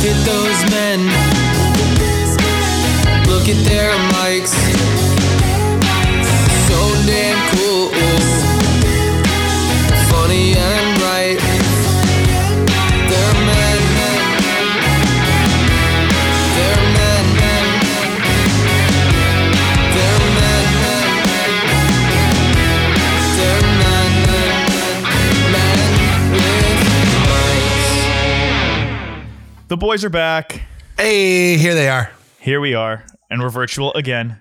Look at those men. Look at their mics. The boys are back. Hey, here they are. Here we are, and we're virtual again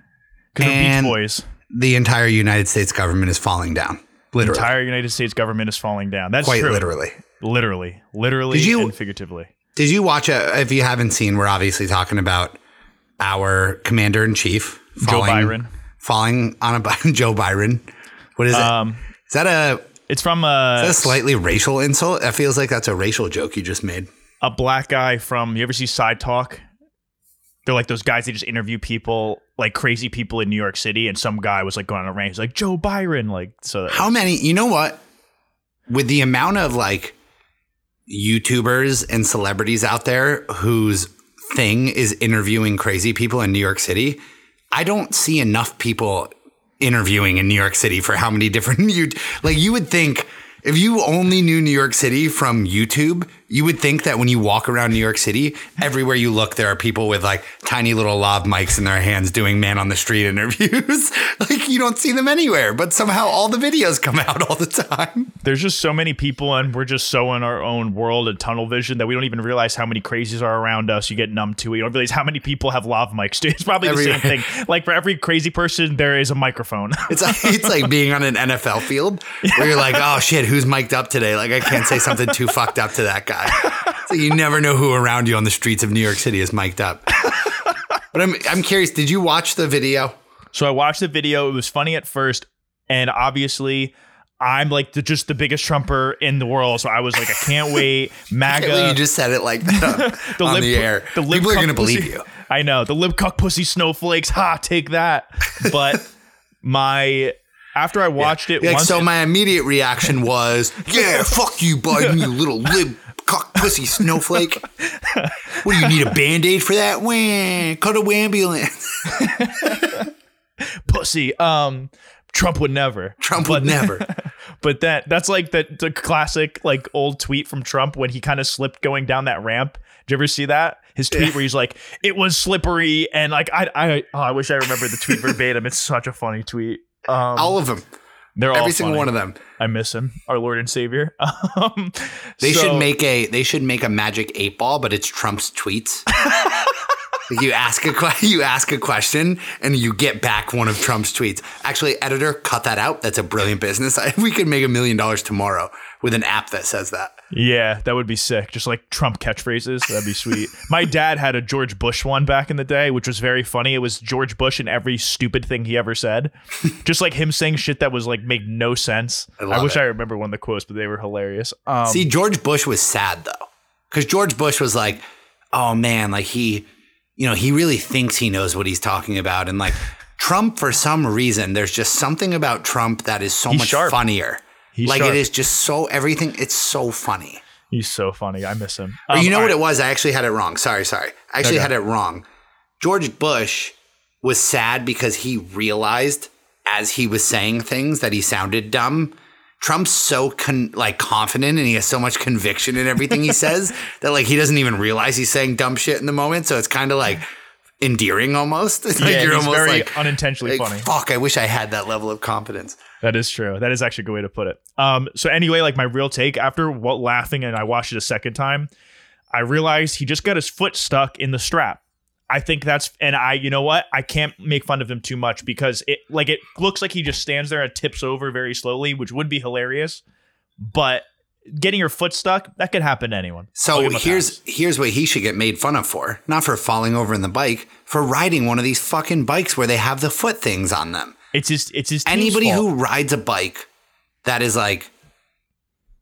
because we're Beach And- Boys. The entire United States government is falling down. The Literally. entire United States government is falling down. That's Quite true. literally. Literally, literally, Did you- and figuratively. Did you watch it? If you haven't seen, we're obviously talking about our commander in chief, Joe Byron. falling on a Bi- Joe Byron. What is it? Is Um, that a, it's from uh, a slightly racial insult? That feels like that's a racial joke you just made. A black guy from. You ever see Side Talk? They're like those guys that just interview people, like crazy people in New York City, and some guy was like going on a rant. He's like Joe Byron, like so. How many? You know what? With the amount of like YouTubers and celebrities out there whose thing is interviewing crazy people in New York City, I don't see enough people interviewing in New York City for how many different you like you would think if you only knew New York City from YouTube, you would think that when you walk around New York City, everywhere you look, there are people with like tiny little lav mics in their hands doing man on the street interviews. like you don't see them anywhere, but somehow all the videos come out all the time. There's just so many people, and we're just so in our own world and tunnel vision that we don't even realize how many crazies are around us. You get numb to it. You don't realize how many people have lav mics. It's probably the same thing. Like for every crazy person, there is a microphone. It's like, it's like being on an NFL field where you're like, oh shit, who's mic'd up today? Like I can't say something too fucked up to that guy. So you never know who around you on the streets of New York City is mic'd up. But I'm I'm curious, did you watch the video? So I watched the video. It was funny at first, and obviously, I'm like the, just the biggest Trumper in the world. So I was like, I can't wait. MAGA. can't you just said it like that the on lip- the air. the lip People are gonna believe pussy- you. I know the lip cock pussy snowflakes. Ha, take that. But my after I watched it Like, once, so my immediate reaction was, yeah, fuck you, Biden, you little lib cock pussy snowflake. What do you need a band-aid for that? Wah, cut a ambulance. pussy. Um, Trump would never. Trump would never. But that that's like the, the classic like old tweet from Trump when he kind of slipped going down that ramp. Did you ever see that? His tweet where he's like, "It was slippery," and like I I oh, I wish I remember the tweet verbatim. It's such a funny tweet. Um, All of them. They're all Every single funny. one of them. I miss him, our Lord and Savior. Um, They so- should make a they should make a magic eight ball, but it's Trump's tweets. You ask a you ask a question and you get back one of Trump's tweets. Actually, editor, cut that out. That's a brilliant business. We could make a million dollars tomorrow with an app that says that. Yeah, that would be sick. Just like Trump catchphrases. That'd be sweet. My dad had a George Bush one back in the day, which was very funny. It was George Bush and every stupid thing he ever said. Just like him saying shit that was like made no sense. I I, wish it. I remember one of the quotes, but they were hilarious. Um, See, George Bush was sad though, because George Bush was like, "Oh man, like he, you know, he really thinks he knows what he's talking about," and like Trump, for some reason, there's just something about Trump that is so much sharp. funnier. He's like sharp. it is just so everything. It's so funny. he's so funny. I miss him. Um, you know what right. it was? I actually had it wrong. Sorry, sorry. I actually Okay. had it wrong. George Bush was sad because he realized as he was saying things that he sounded dumb. Trump's so con- like confident and he has so much conviction in everything he says that like he doesn't even realize he's saying dumb shit in the moment. So it's kind of like endearing almost. It's like Yeah, he's very like unintentionally like, funny. Fuck, I wish I had that level of confidence. That is true. That is actually a good way to put it. Um, so anyway, like my real take after what laughing and I watched it a second time, I realized he just got his foot stuck in the strap. I think that's and I you know what? I can't make fun of him too much because it like it looks like he just stands there and tips over very slowly, which would be hilarious. But getting your foot stuck, that could happen to anyone. So give him a here's here's what he should get made fun of for. Not for falling over in the bike, for riding one of these fucking bikes where they have the foot things on them. It's just it's his Anybody who rides a bike that is like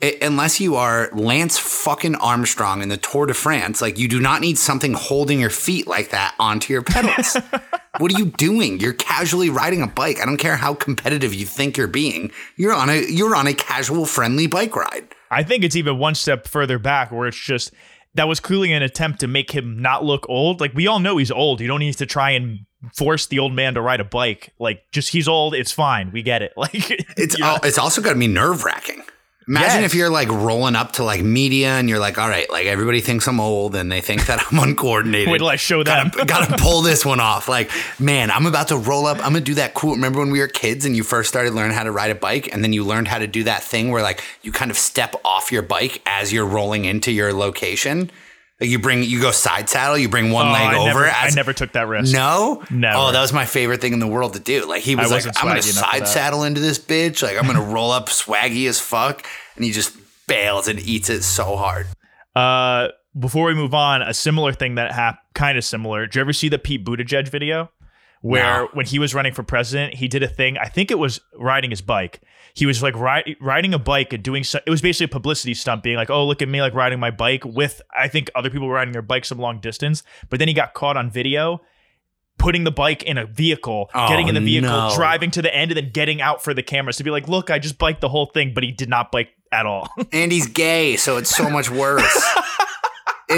i- unless you are Lance fucking Armstrong in the Tour de France, like you do not need something holding your feet like that onto your pedals. what are you doing? You're casually riding a bike. I don't care how competitive you think you're being. You're on a you're on a casual friendly bike ride. I think it's even one step further back where it's just that was clearly an attempt to make him not look old. Like we all know he's old. You don't need to try and force the old man to ride a bike. Like just he's old. It's fine. We get it. Like It's al- it's also got to be nerve wracking. Imagine Yes. if you're like rolling up to like media and you're like, all right, like everybody thinks I'm old and they think that I'm uncoordinated. Wait till I show them. Gotta, gotta pull this one off. Like, man, I'm about to roll up. I'm gonna do that cool. Remember when we were kids and you first started learning how to ride a bike, and then you learned how to do that thing where like you kind of step off your bike as you're rolling into your location. Like you bring, you go side saddle, you bring one Oh, leg I over. never, as, I never took that risk. no, Never. Oh, that was my favorite thing in the world to do. Like he was I like, I'm gonna side saddle into this bitch. Like I'm gonna roll up swaggy as fuck, and he just bails and eats it so hard. Uh, before we move on, a similar thing that happened, kind of similar. Did you ever see the Pete Buttigieg video? Where No. when he was running for president, he did a thing. I think it was riding his bike. He was like ri- riding a bike and doing. So, it was basically a publicity stunt, being like, "Oh, look at me, like riding my bike." With I think other people were riding their bikes some long distance. But then he got caught on video putting the bike in a vehicle, Oh, getting in the vehicle, no. driving to the end, and then getting out for the cameras to be like, "Look, I just biked the whole thing," but he did not bike at all. And he's gay, so it's so much worse.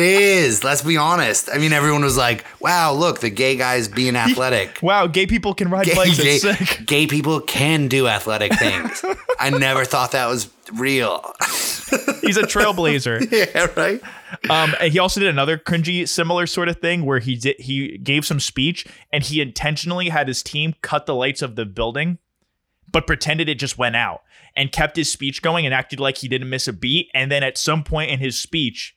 it is. Let's be honest. I mean, everyone was like, "Wow, look, the gay guy's being athletic." wow, gay people can ride Gay, bikes. gay, sick. gay people can do athletic things. I never thought that was real. He's a trailblazer. yeah, right. Um, and he also did another cringy, similar sort of thing where he did he gave some speech and he intentionally had his team cut the lights of the building, but pretended it just went out and kept his speech going and acted like he didn't miss a beat. And then at some point in his speech,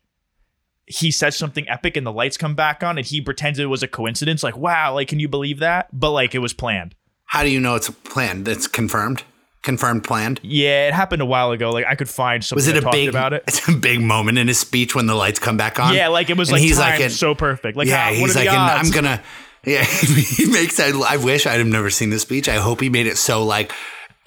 he says something epic and the lights come back on and he pretends it was a coincidence. Like, wow, like, can you believe that? But like, it was planned. How do you know it's a plan? That's confirmed. Confirmed planned. Yeah, it happened a while ago. Like, I could find something Was it a big about it. It's a big moment in his speech when the lights come back on. Yeah, like it was And like he's like so perfect. Like, yeah, how, he's like? I'm gonna. Yeah, he makes. I, I wish I'd have never seen this speech. I hope he made it so like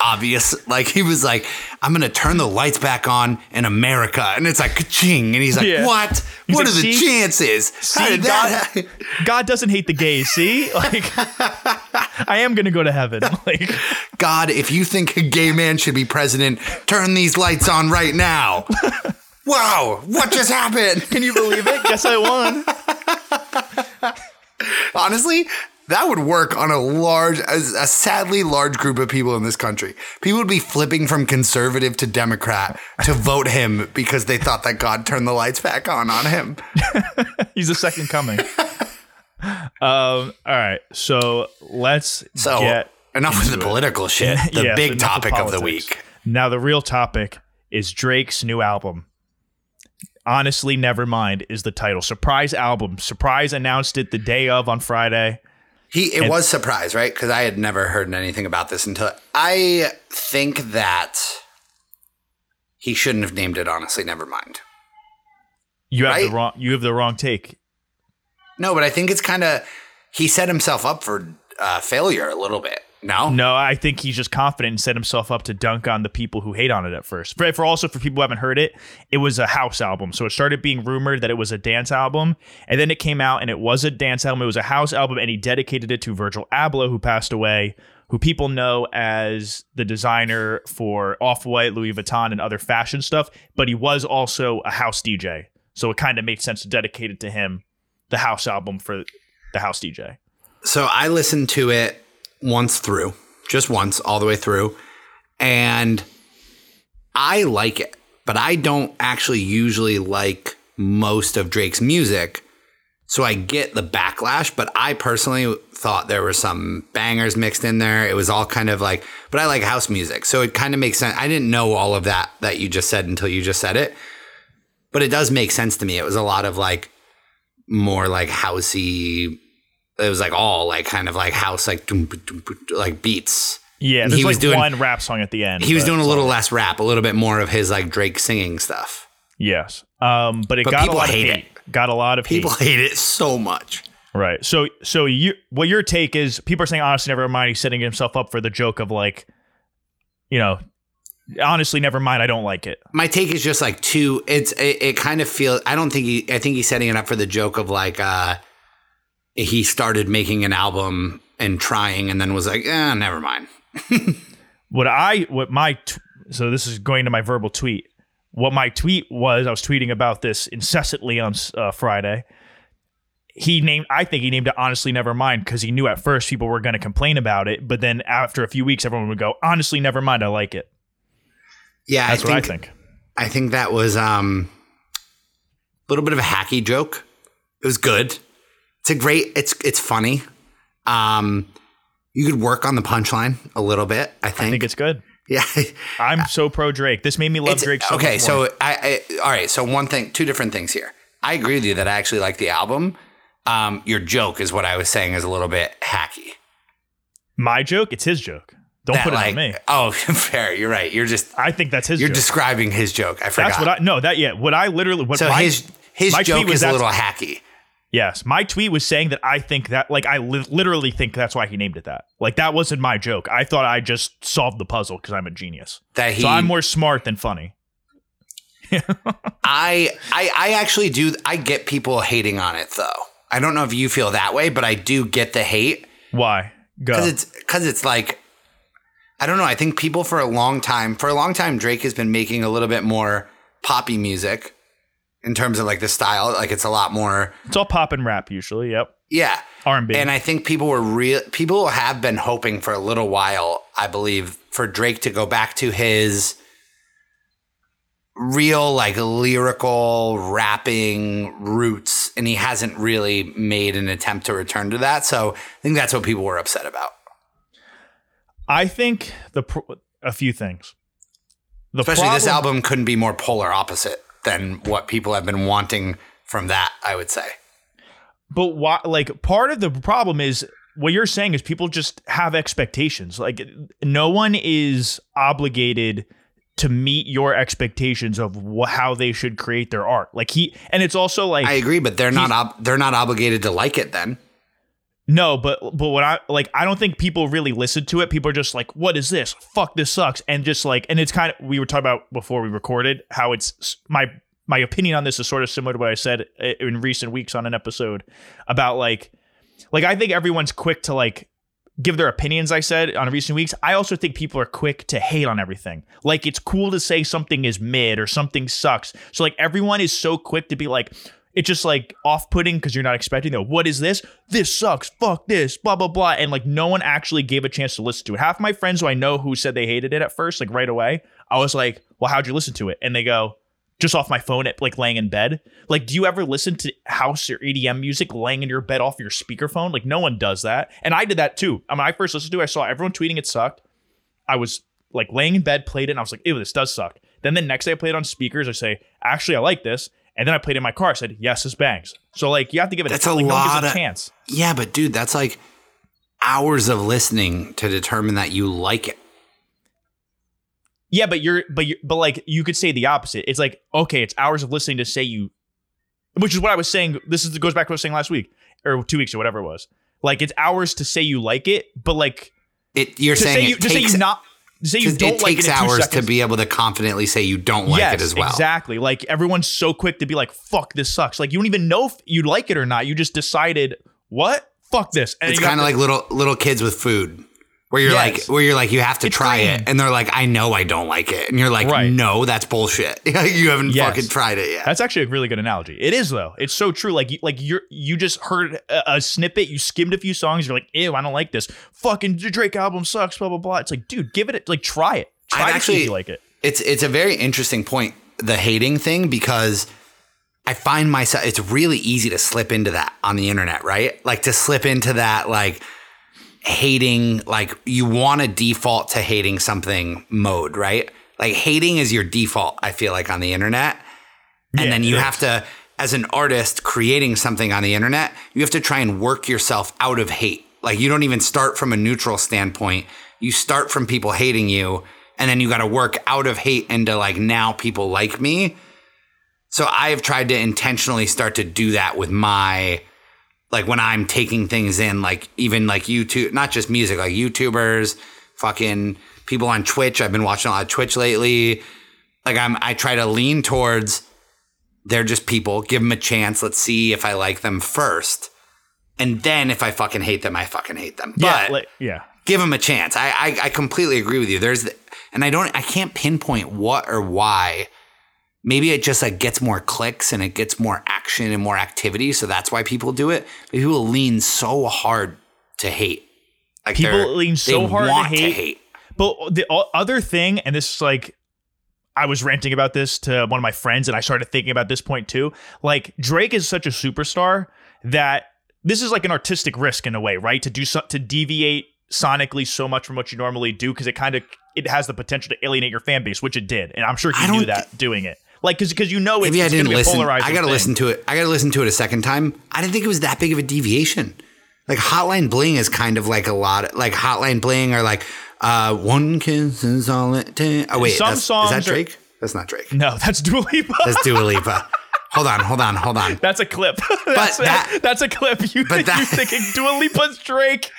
obvious. Like he was like, I'm gonna turn the lights back on in America, and it's like ching, and he's like, Yeah. what? He's what like, are the "See? chances? See? God, God doesn't hate the gays. See, like I am gonna go to heaven. Like God, if you think a gay man should be president, turn these lights on right now. wow, what just happened? Can you believe it? Guess I won. Honestly, that would work on a large, a, a sadly large group of people in this country. People would be flipping from conservative to Democrat to vote him because they thought that God turned the lights back on on him. He's the second coming. Um. All right. So let's So get enough with the political shit. The big topic of the week. Now the real topic is Drake's new album. Honestly, never mind is the title. Surprise album. Surprise announced it the day of on Friday. He it And- was surprise, right? Because I had never heard anything about this until I think that he shouldn't have named it. Honestly, never mind. You have Right? the wrong. You have the wrong take. No, but I think it's kind of he set himself up for uh, failure a little bit. No, No, I think he's just confident and set himself up to dunk on the people who hate on it at first. For, for also for people who haven't heard it, it was a house album. So it started being rumored that it was a dance album, and then it came out and it was a dance album. It was a house album, and he dedicated it to Virgil Abloh, who passed away, who people know as the designer for Off White, Louis Vuitton, and other fashion stuff. But he was also a house DJ, so it kind of made sense to dedicate it to him, the house album for the house DJ. So I listened to it once through, just once, all the way through, and I like it, but I don't actually usually like most of Drake's music. So I get the backlash, but I personally thought there were some bangers mixed in there. It was all kind of like, but I like house music. So it kind of makes sense. I didn't know all of that that you just said until you just said it. But it does make sense to me. It was a lot of like more like housey it was like all like kind of like house like doom, doom, doom, like beats. Yeah, he like was doing- one rap song at the end. He was doing a little less rap, a little bit more of his like Drake singing stuff. Yes. Um, but it But got a people lot hate of hate. Got a lot of People hate. hate it so much. Right. So so you what your take is people are saying honestly never mind he's setting himself up for the joke of like you know honestly never mind I don't like it. My take is just like too. It's it, it kind of feels. I don't think he. I think he's setting it up for the joke of like uh he started making an album and trying, and then was like, eh, never mind. What I what my t- so this is going to my verbal tweet. what my tweet was, I was tweeting about this incessantly on uh, Friday. He named, I think he named it honestly never mind because he knew at first people were going to complain about it, but then after a few weeks, everyone would go, honestly never mind, I like it. Yeah, That's I what I think, think. I think that was um, a little bit of a hacky joke. It was good. It's a great. It's it's funny. Um, you could work on the punchline a little bit. I think. I think it's good. yeah. I'm so pro Drake. This made me love It's- Drake so okay, so I, I all right. So one thing, two different things here. I agree with you that I actually like the album. Um, your joke is what I was saying is a little bit hacky. my joke, it's his joke. Don't That, put it like, on me. Oh, fair. You're right. You're just I think that's his you're joke. describing his joke. I forgot. that's what I no that yeah. What I literally what so my, his his joke was is a little hacky. Yes, my tweet was saying that I think that, like, I li- literally think that's why he named it that. Like, that wasn't my joke. I thought I just solved the puzzle because I'm a genius. That he so I'm more smart than funny. I, I I actually do I get people hating on it though. I don't know if you feel that way, but I do get the hate Why? Go. because it's because it's like I don't know. I think people for a long time for a long time Drake has been making a little bit more poppy music in terms of like the style. Like it's a lot more it's all pop and rap usually. Yep. yeah. R&B. And I think people were real. People have been hoping for a little while, I believe, for Drake to go back to his real, like lyrical rapping roots, and he hasn't really made an attempt to return to that. So I think that's what people were upset about. I think the a few things. The Especially this album couldn't be more polar opposite than what people have been wanting from that. I would say. But why? Like, part of the problem is what you're saying is people just have expectations. Like, no one is obligated to meet your expectations of wh- how they should create their art. Like he, and it's also like I agree, but they're not. Ob- they're not obligated to like it. Then no, but but what I like, I don't think people really listen to it. People are just like, "What is this? Fuck, this sucks," and just like, and it's kind of we were talking about before we recorded how it's my my opinion on this is sort of similar to what I said uh, in recent weeks on an episode about like like I think everyone's quick to like give their opinions I said on recent weeks. I also think people are quick to hate on everything. Like it's cool to say something is mid or something sucks. So like everyone is so quick to be like it's just like off-putting because you're not expecting though. What is this? This sucks. Fuck this. Blah blah blah. And like no one actually gave a chance to listen to it. Half my friends who I know who said they hated it at first, like right away, I was like, "Well, how'd you listen to it?" And they go, just off my phone at like laying in bed. Like, do you ever listen to house or EDM music laying in your bed off your speakerphone? Like, no one does that. And I did that too. I mean, I first listened to it, I saw everyone tweeting it sucked. I was like laying in bed, played it, and I was like, ew, this does suck. Then the next day I played it on speakers, I say, actually, I like this. And then I played in my car. I said, yes, this bangs. So like, you have to give it That's a, like, no one gives lot a chance. yeah, but dude, that's like hours of listening to determine that you like it. Yeah, but you're, but you, but like, you could say the opposite. It's like, okay, it's hours of listening to say you, which is what I was saying. This is goes back to what I was saying last week or two weeks or whatever it was. Like, it's hours to say you like it, but like It you're to saying say you it to say you not say you it don't like takes it hours to be able to confidently say you don't like yes, it as well. Exactly. Like everyone's so quick to be like, "Fuck, this sucks." Like you don't even know if you like it or not. You just decided, "What? Fuck this." And It's kind of like little little kids with food. Where you're like, where you're like, you have to It's try green. it, and they're like, I know I don't like it, and you're like, Right. no, that's bullshit. you haven't Yes. fucking tried it yet. That's actually a really good analogy. It is though. It's so true. Like you, like you're you just heard a, a snippet. You skimmed a few songs. You're like, "Ew, I don't like this." Fucking Drake album sucks. Blah blah blah. It's like, dude, give it. a- Like, try it. Try see actually- if you like it. it's it's a very interesting point the hating thing because I find myself it's really easy to slip into that on the internet, right? Like to slip into that like hating like you want to default to hating something mode, right? Like hating is your default, I feel like on the internet. And Yeah, then you have to as an artist creating something on the internet, you have to try and work yourself out of hate. Like you don't even start from a neutral standpoint. You start from people hating you and then you got to work out of hate into like now people like me. So I have tried to intentionally start to do that with my like when I'm taking things in like even like YouTube, not just music, like YouTubers, fucking people on Twitch. I've been watching a lot of Twitch lately. Like I'm I try to lean towards they're just people, give them a chance. Let's see if I like them first. And then if I fucking hate them, I fucking hate them. Yeah, But like, yeah. give them a chance. I, I I completely agree with you. There's the, and I don't I can't pinpoint what or why maybe it just like gets more clicks and it gets more action and more activity. So that's why people do it. But people lean so hard to hate. Like People lean so hard to want hate. But the other thing, and this is like, I was ranting about this to one of my friends, and I started thinking about this point too. Like Drake is such a superstar that this is like an artistic risk in a way, right? To do so, to deviate sonically so much from what you normally do because it kind of it has the potential to alienate your fan base, which it did, and I'm sure he knew that doing it. Like because because you know it's, Maybe I didn't listen. polarizing I got to listen to it. I got to listen to it a second time. I didn't think it was that big of a deviation. Like Hotline Bling is kind of like a lot. Like Hotline Bling or like uh, one kiss is all it takes. Oh wait, Some songs is that are- Drake? That's not Drake. No, that's Dua Lipa. That's Dua Lipa. hold on, hold on, hold on. That's a clip. that's, that- that's a clip. You, but that- you're thinking Dua Lipa's Drake.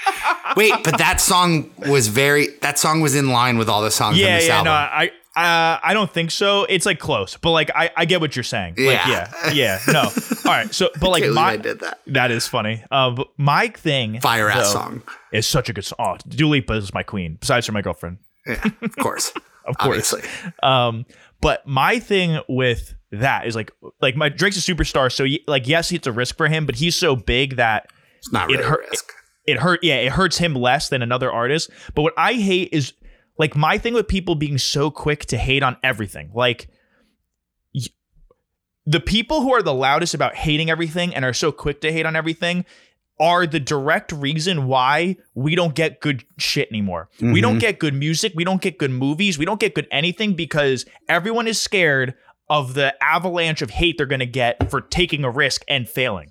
Wait, but that song was very. That song was in line with all the songs on Yeah, this yeah, album. no, I, uh, I don't think so. It's like close, but like I, I get what you're saying. Like, Yeah. yeah, yeah, no. All right, so but like my I did that. that is funny. Uh, my thing, Fire ass song. is such a good song. Oh, Dua Lipa is my queen, besides for my girlfriend, Yeah, of course. of course. Obviously. Um, but my thing with that is like, like my Drake's a superstar, so y- like yes, it's a risk for him, but he's so big that It's not It really hurt- a risk. it hurt yeah it hurts him less than another artist but what i hate is like my thing with people being so quick to hate on everything like the people who are the loudest about hating everything and are so quick to hate on everything are the direct reason why we don't get good shit anymore. We don't mm-hmm. get good music, we don't get good movies, we don't get good anything because everyone is scared of the avalanche of hate they're going to get for taking a risk and failing.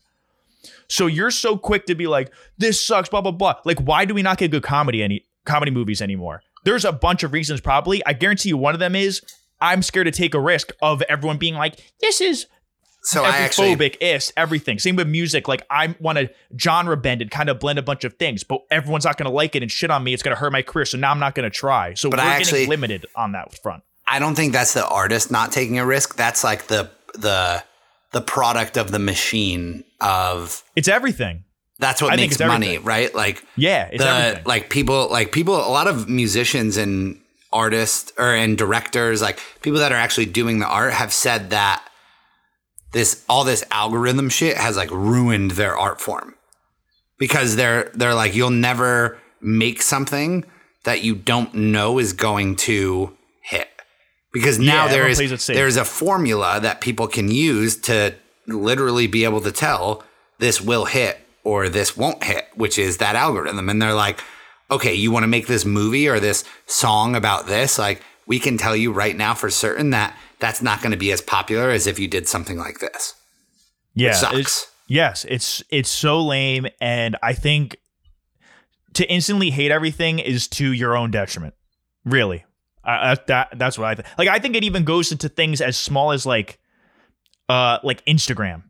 So you're so quick to be like, this sucks, blah blah blah. Like, why do we not get good comedy any comedy movies anymore? There's a bunch of reasons, probably. I guarantee you, one of them is I'm scared to take a risk of everyone being like, this is So I actually phobic is everything. Same with music. Like I want to genre bend and kind of blend a bunch of things, but everyone's not going to like it and shit on me. It's going to hurt my career. So now I'm not going to try. So But we're I getting actually- limited on that front. I don't think that's the artist not taking a risk. That's like the the the product of the machine of It's everything. That's what I makes money, everything. right? Like Yeah, it's the everything. like people like people a lot of musicians and artists or and directors like people that are actually doing the art have said that this all this algorithm shit has like ruined their art form because they're they're like you'll never make something that you don't know is going to hit because now Yeah, there is plays it safe. there's a formula that people can use to literally be able to tell this will hit or this won't hit which is that algorithm and they're like okay you want to make this movie or this song about this like we can tell you right now for certain that that's not going to be as popular as if you did something like this Yeah, sucks. it's- yes, it's it's so lame, and I think to instantly hate everything is to your own detriment. Really, I, I, that that's what I think. Like I think it even goes into things as small as like, uh, like Instagram.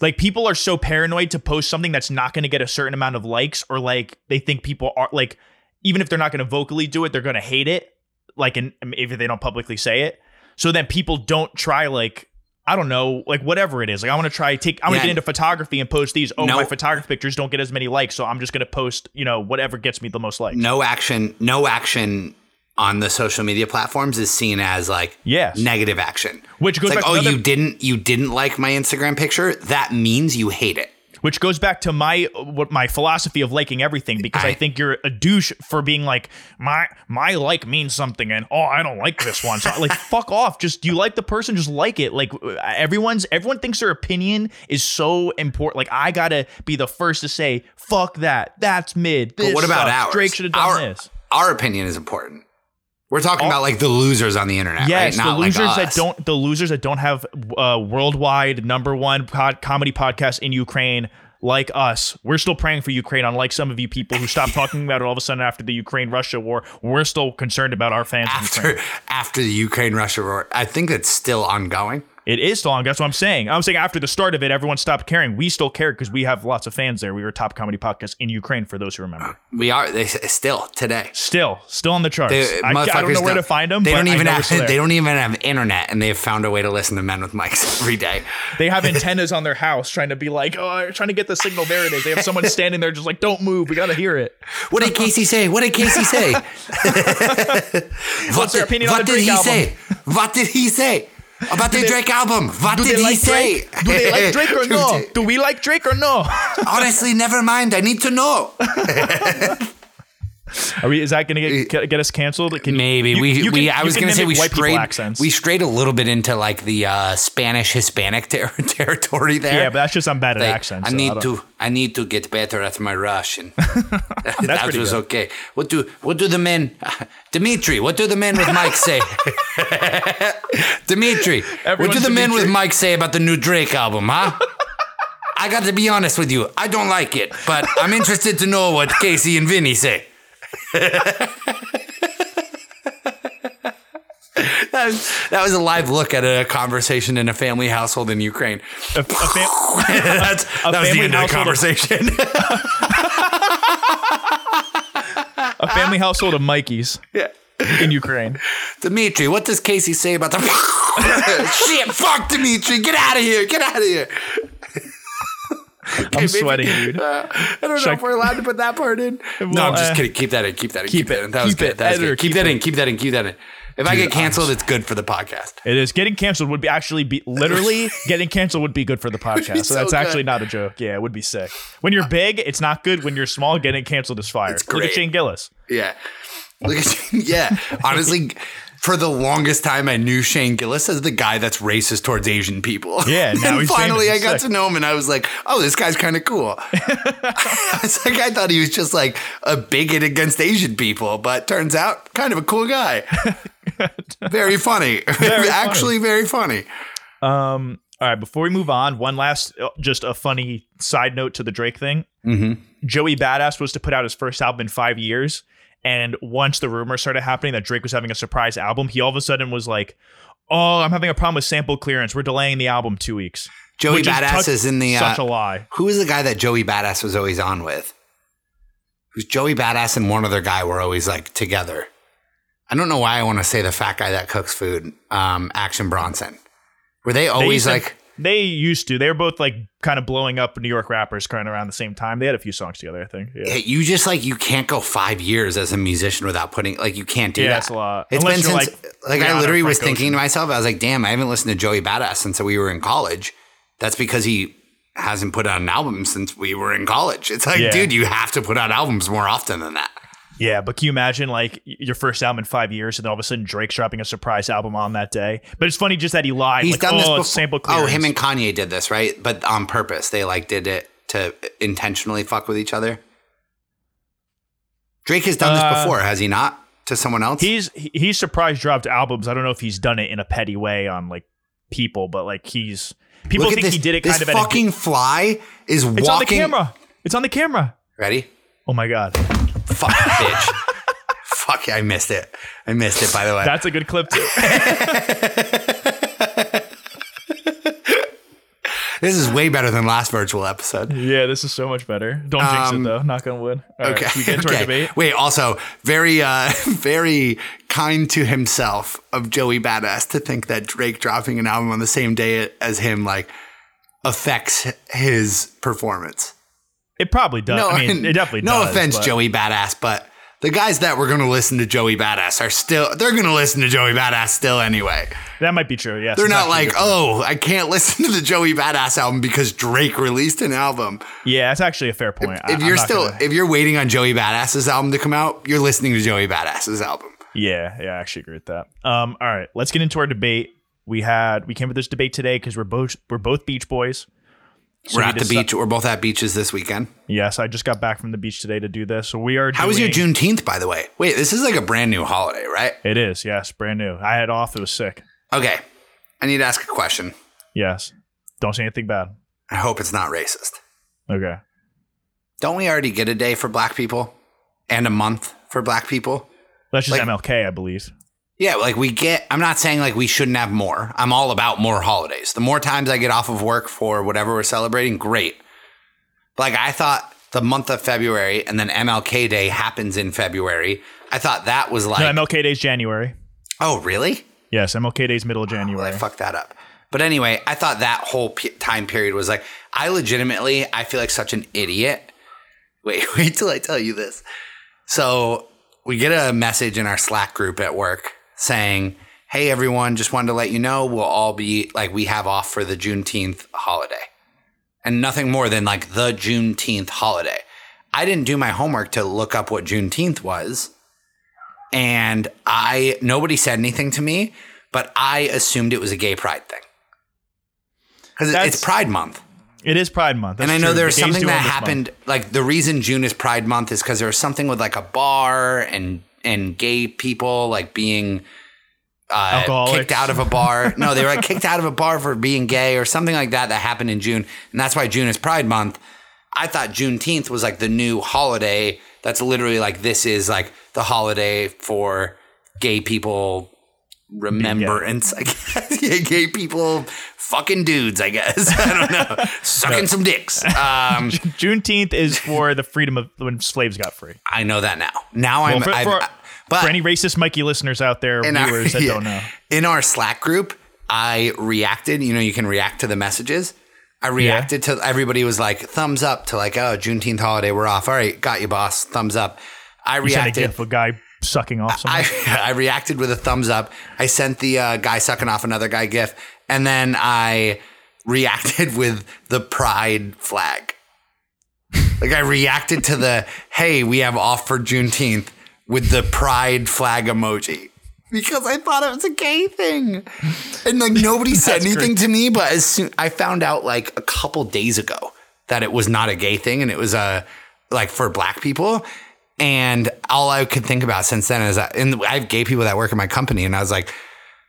Like people are so paranoid to post something that's not going to get a certain amount of likes, or like they think people are like, even if they're not going to vocally do it, they're going to hate it. Like, and um, if they don't publicly say it, so then people don't try like I don't know, like whatever it is. Like I want to try take I want to Yeah. get into photography and post these. Oh, No. my photography pictures don't get as many likes, so I'm just gonna post, you know, whatever gets me the most likes. no action no action on the social media platforms is seen as like Yes. negative action Which goes it's like back oh another- you didn't you didn't like my instagram picture that means you hate it Which goes back to my what my philosophy of liking everything because I, I- think you're a douche for being like my my like means something and oh I don't like this one. So like fuck off. Just you like the person, just like it. Like everyone's everyone thinks their opinion is so important. Like I gotta be the first to say fuck that. That's mid. This but what about sucks. ours Drake should have done our, this. our opinion is important we're talking about like the losers on the internet Yes, right the Not like losers that don't the losers that don't have uh, worldwide number one pod, comedy podcast in Ukraine like us. We're still praying for Ukraine. Unlike some of you people who stopped talking about it all of a sudden after the Ukraine Russia war, we're still concerned about our fans in Ukraine. after after the ukraine russia war i think it's still ongoing It is still on. That's what I'm saying. I'm saying after the start of it, everyone stopped caring. We still care because we have lots of fans there. We were a top comedy podcast in Ukraine for those who remember. we are they still today Still, still on the charts. They- I, I don't know where to find them. They don't even have. we're still there. They don't even have internet, and they've found a way to listen to Men with Mics every day. They have antennas on their house trying to be like, oh, trying to get the signal. There it is. They have someone standing there just like, don't move. We got to hear it. What did Casey say? What did Casey say? What's their opinion on what the did he album? say? What did he say? About the Drake album. What did he like say? Drake? Do they like Drake or no? Do we like Drake or no? Honestly, never mind. I need to know. Are we? Is that going to get get us canceled? Can Maybe you- we you we I was gonna say we white strayed accents. we strayed a little bit into like the uh, Spanish Hispanic ter- territory there. yeah, but that's just I'm bad at Like, accents. I so need don't- to I need to get better at my Russian. that pretty was good. okay. What do what do the men Dimitri, what do the men with Mike say? Dimitri, what do Everyone's the men with Dimitri. Mike say about the new Drake album, huh? I got to be honest with you. I don't like it, but I'm interested to know what Casey and Vinny say. That, was, that was a live look at a conversation in a family household in Ukraine. a, a fam- That's, that was the end of the household of- conversation. a family household of Mikeys yeah. in Ukraine. Dimitri, what does Casey say about the shit? Fuck Dimitri, get out of here, get out of here. I'm sweating, dude. Uh, I don't know I- if we're allowed to put that part in. no, Well, I'm just uh, kidding. Keep that in. Keep that in. keep that it. in. That was Keep good. it. That was good. Keep, keep that in. Keep that in. Keep that in. If I get canceled, it's good for the podcast. It is getting canceled would be actually be literally getting canceled would be good for the podcast. So, so that's good. actually not a joke. Yeah, it would be sick. When you're big, it's not good. When you're small, getting canceled is fire. Look at. Shane Gillis. Yeah. Look at yeah. Honestly, for the longest time, I knew Shane Gillis as the guy that's racist towards Asian people. Yeah, now and finally. I got Sick. to know him, and I was like, "Oh, this guy's kind of cool." it's like I thought he was just like a bigot against Asian people, but turns out kind of a cool guy. very funny, Very actually, very funny. Um. All right. Before we move on, one last, uh, just a funny side note to the Drake thing. Mm-hmm. Joey Badass was to put out his first album in five years. And once the rumor started happening that Drake was having a surprise album, he all of a sudden was like, "Oh, I'm having a problem with sample clearance. We're delaying the album two weeks." Joey Which Badass is in the. such uh, a lie. Who was the guy that Joey Badass was always on with? Who's Joey Badass and one other guy were always like together. I don't know why I want to say the fat guy that cooks food, um, Action Bronson. Were they They always to- like? They used to. They were both like kind of blowing up New York rappers kind of around the same time. They had a few songs together, I think. Yeah, you just like you can't go five years as a musician without putting like you can't do Yeah, that. that's a lot. It's Unless been since like, like, I literally was Frank thinking to myself, I was like, damn, I haven't listened to Joey Badass since we were in college. That's because he hasn't put out an album since we were in college. It's like, Yeah. dude, you have to put out albums more often than that. Yeah. But can you imagine like your first album in five years, and then all of a sudden Drake's dropping a surprise album on that day? But it's funny just that he lied. He's like, done oh, this before. sample oh, him and Kanye did this, right? But on purpose. They like did it to intentionally fuck with each other. Drake has done Uh, this before, has he not? To someone else? he's he's surprise dropped albums. I don't know if he's done it in a petty way on like people, but like he's people Look think this, he did it this kind of at a- fucking fly is it's walking. It's on the camera. It's on the camera. Ready? Oh my god, Fuck, bitch. Fuck, I missed it. I missed it, by the way. that's a good clip too. this is way better than last virtual episode. yeah, this is so much better. Don't jinx Um, it though. Knock on wood. All right, Okay. should we get into our okay. debate? Wait, also very uh very kind to himself of Joey Badass to think that Drake dropping an album on the same day as him like affects his performance. It probably does. I mean, it definitely no does. offense, but- Joey Badass, but the guys that were going to listen to Joey Badass are still they're going to listen to Joey Badass still anyway. That might be true. Yes, They're not like, "Oh, I can't listen to the Joey Badass album because Drake released an album." yeah, that's actually a fair point. I- If I'm you're still gonna- if you're waiting on Joey Badass's album to come out, you're listening to Joey Badass's album. yeah, yeah, I actually agree with that. Um, all right, let's get into our debate. We had we came with this debate today because we're both we're both Beach Boys. So We're we at the beach. We're both at beaches this weekend. Yes, I just got back from the beach today to do this. So we are. How was your doing- Juneteenth, by the way? Wait, this is like a brand new holiday, right? It is. Yes, brand new. I had off. It was sick. Okay, I need to ask a question. Yes. Don't say anything bad. I hope it's not racist. Okay. Don't we already get a day for black people and a month for black people? That's just Like- MLK, I believe. Yeah, like we get, I'm not saying like we shouldn't have more. I'm all about more holidays. The more times I get off of work for whatever we're celebrating, great. Like I thought the month of February and then MLK Day happens in February. I thought that was like, no, MLK Day's January. oh, really? Yes, MLK Day's middle of Well, January. I fucked that up. But anyway, I thought that whole p- time period was like, I legitimately, I feel like such an idiot. Wait, wait till I tell you this. So we get a message in our Slack group at work saying, hey everyone, just wanted to let you know we'll all be like we have off for the Juneteenth holiday. And nothing more than like the Juneteenth holiday. I didn't do my homework to look up what Juneteenth was. And I nobody said anything to me, but I assumed it was a gay pride thing. Because it's Pride Month. It is Pride Month. And I know true. there's The something that happened. month. Like the reason June is Pride Month is because there was something with like a bar and and gay people like being uh, kicked out of a bar. no, they were like, kicked out of a bar for being gay or something like that that happened in June, and that's why June is Pride Month. I thought Juneteenth was like the new holiday. That's literally like this is like the holiday for gay people remembrance. I guess yeah, gay people fucking dudes. I guess I don't know, sucking some dicks. Um, Juneteenth is for the freedom of when slaves got free. I know that now. Now I'm. for- for- but For any racist Mikey listeners out there, in our- viewers that yeah. don't know, in our Slack group, I reacted. You know, you can react to the messages. I reacted to everybody was like thumbs up to like oh Juneteenth holiday we're off. All right, got you, boss. Thumbs up. I you reacted. a guy sucking off someone. I, I reacted with a thumbs up. I sent the uh, guy sucking off another guy gif, and then I reacted with the pride flag. Like I reacted to the hey, we have off for Juneteenth with the pride flag emoji because I thought it was a gay thing, and like nobody said anything great. to me. But as soon I found out like a couple days ago that it was not a gay thing and it was a like for black people. And all I could think about since then is that, and I have gay people that work in my company, and I was like,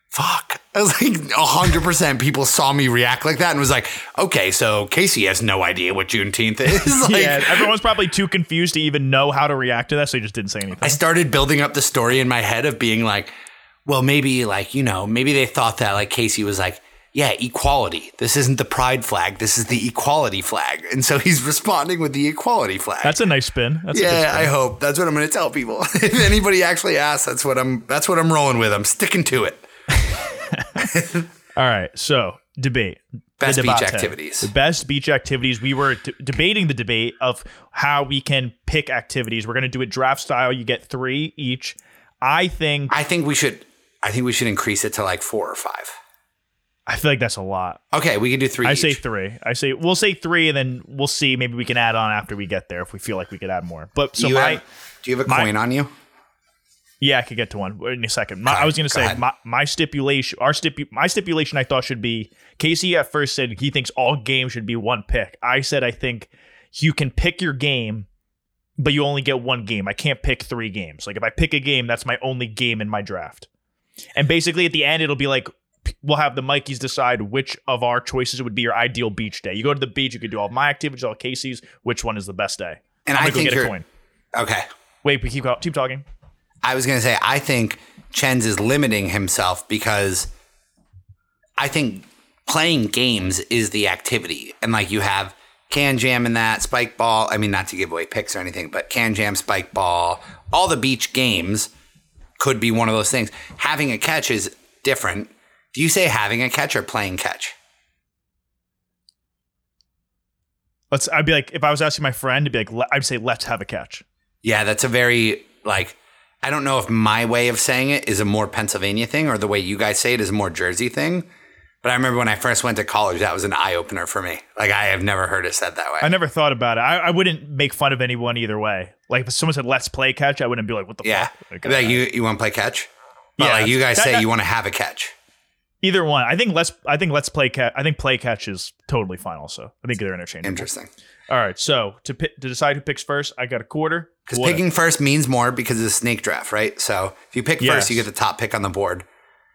fuck. I was like, 100% people saw me react like that and was like, okay, so Casey has no idea what Juneteenth is. like, yeah, everyone's probably too confused to even know how to react to that, so they just didn't say anything. I started building up the story in my head of being like, well, maybe like, you know, maybe they thought that like Casey was like, yeah, equality. This isn't the pride flag. This is the equality flag. And so he's responding with the equality flag. That's a nice spin. That's yeah, spin. I hope. That's what I'm going to tell people. if anybody actually asks, that's what I'm that's what I'm rolling with. I'm sticking to it. All right, so debate. Best beach activities. The best beach activities. We were d- debating the debate of how we can pick activities. We're going to do it draft style. You get three each. I think I think we should I think we should increase it to like 4 or 5. I feel like that's a lot. Okay, we can do 3 I each. say three. I say we'll say three, and then we'll see. Maybe we can add on after we get there if we feel like we could add more. But so you my have, do you have a my- coin on you? yeah, I could get to one in a second. My, I was going to say my, my stipulation, our stipu- my stipulation, I thought should be Casey at first said he thinks all games should be one pick. I said I think you can pick your game, but you only get one game. I can't pick three games. Like if I pick a game, that's my only game in my draft. And basically at the end, it'll be like we'll have the Mikeys decide which of our choices would be your ideal beach day. You go to the beach, you could do all my activities, all Casey's. Which one is the best day? And I gonna go think get a coin. Okay. Wait, we keep keep talking. I was going to say, I think Chen's is limiting himself because I think playing games is the activity. And like you have KanJam and that, Spikeball. I mean, not to give away picks or anything, but KanJam, spike ball, all the beach games could be one of those things. Having a catch is different. Do you say having a catch or playing catch? Let's. I'd be like, if I was asking my friend, to be like, I'd say, let's have a catch. Yeah, that's a very like I don't know if my way of saying it is a more Pennsylvania thing or the way you guys say it is a more Jersey thing. But I remember when I first went to college, that was an eye opener for me. Like I have never heard it said that way. I never thought about it. I, I wouldn't make fun of anyone either way. Like if someone said, let's play either one. I think let's. I think let's play catch. I think play catch is totally fine. Also, I think they're interchangeable. Interesting. All right. So to pi- to decide who picks first, I got a quarter. Because picking first means more because it's a snake draft, right? So if you pick Yes. first, you get the top pick on the board.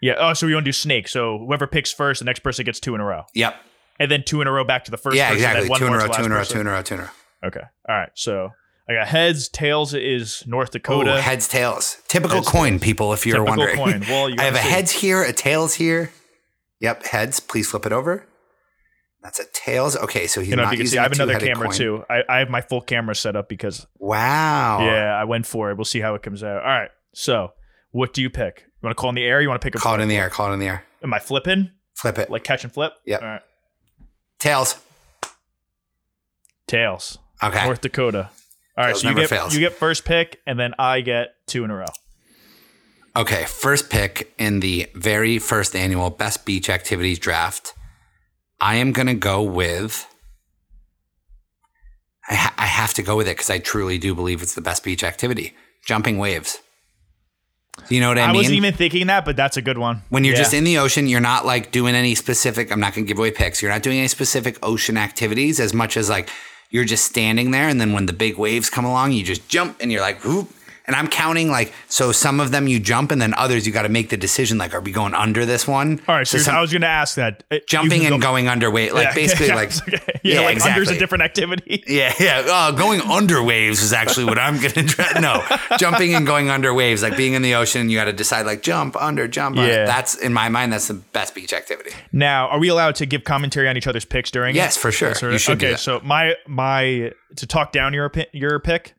Yeah. Oh, so we want to do snake. So whoever picks first, the next person gets two in a row, Yep. and then two in a row back to the first. yeah, person, exactly. Two in a row, two in a row, two in a row, two in a row. Okay. All right. So I got heads. Tails is North Oh, Dakota. heads, tails. Typical Heads, coin, people, if you're Typical wondering. coin. Well, you I have a see. heads here, a tails here. Yep, heads. Please flip it over. That's a tails. Okay, so he's you know, not you can using see, I have another camera coin. too. I, I have my full camera set up because Wow. yeah, I went for it. We'll see how it comes out. All right. So what do you pick? You want to call in the air? You want to pick a Call it in the air. Call it in the air. Am I flipping? Flip it. Like catch and flip? Yep. All right. tails. Tails. Okay. North Dakota. All right. Tails so you get fails. you get first pick, and then I get two in a row. Okay, first pick in the very first annual Best Beach Activities draft. I am going to go with. I, ha- I have to go with it because I truly do believe it's the best beach activity jumping waves. Do you know what I, I, mean? I wasn't even thinking that, but that's a good one. when you're Yeah. just in the ocean, you're not like doing any specific, I'm not going to give away picks. You're not doing any specific ocean activities as much as like you're just standing there. And then when the big waves come along, you just jump and you're like, whoop. And I'm counting like, so some of them you jump and then others you got to make the decision like, are we going under this one? All right, so, some- I was going to ask that. Uh, jumping and go- going underweight, like Yeah, basically yeah, like, okay. yeah, yeah, like under's exactly. a different activity. yeah, yeah. Oh, going under waves is actually what I'm gonna try. No, jumping and going under waves, like being in the ocean, you got to decide like jump under, jump. Under. Yeah. That's in my mind, that's the best beach activity. Now, are we allowed to give commentary on each other's picks during? Yes, it? for sure. Yes, or- You should do Okay, so my my to talk down your your pick,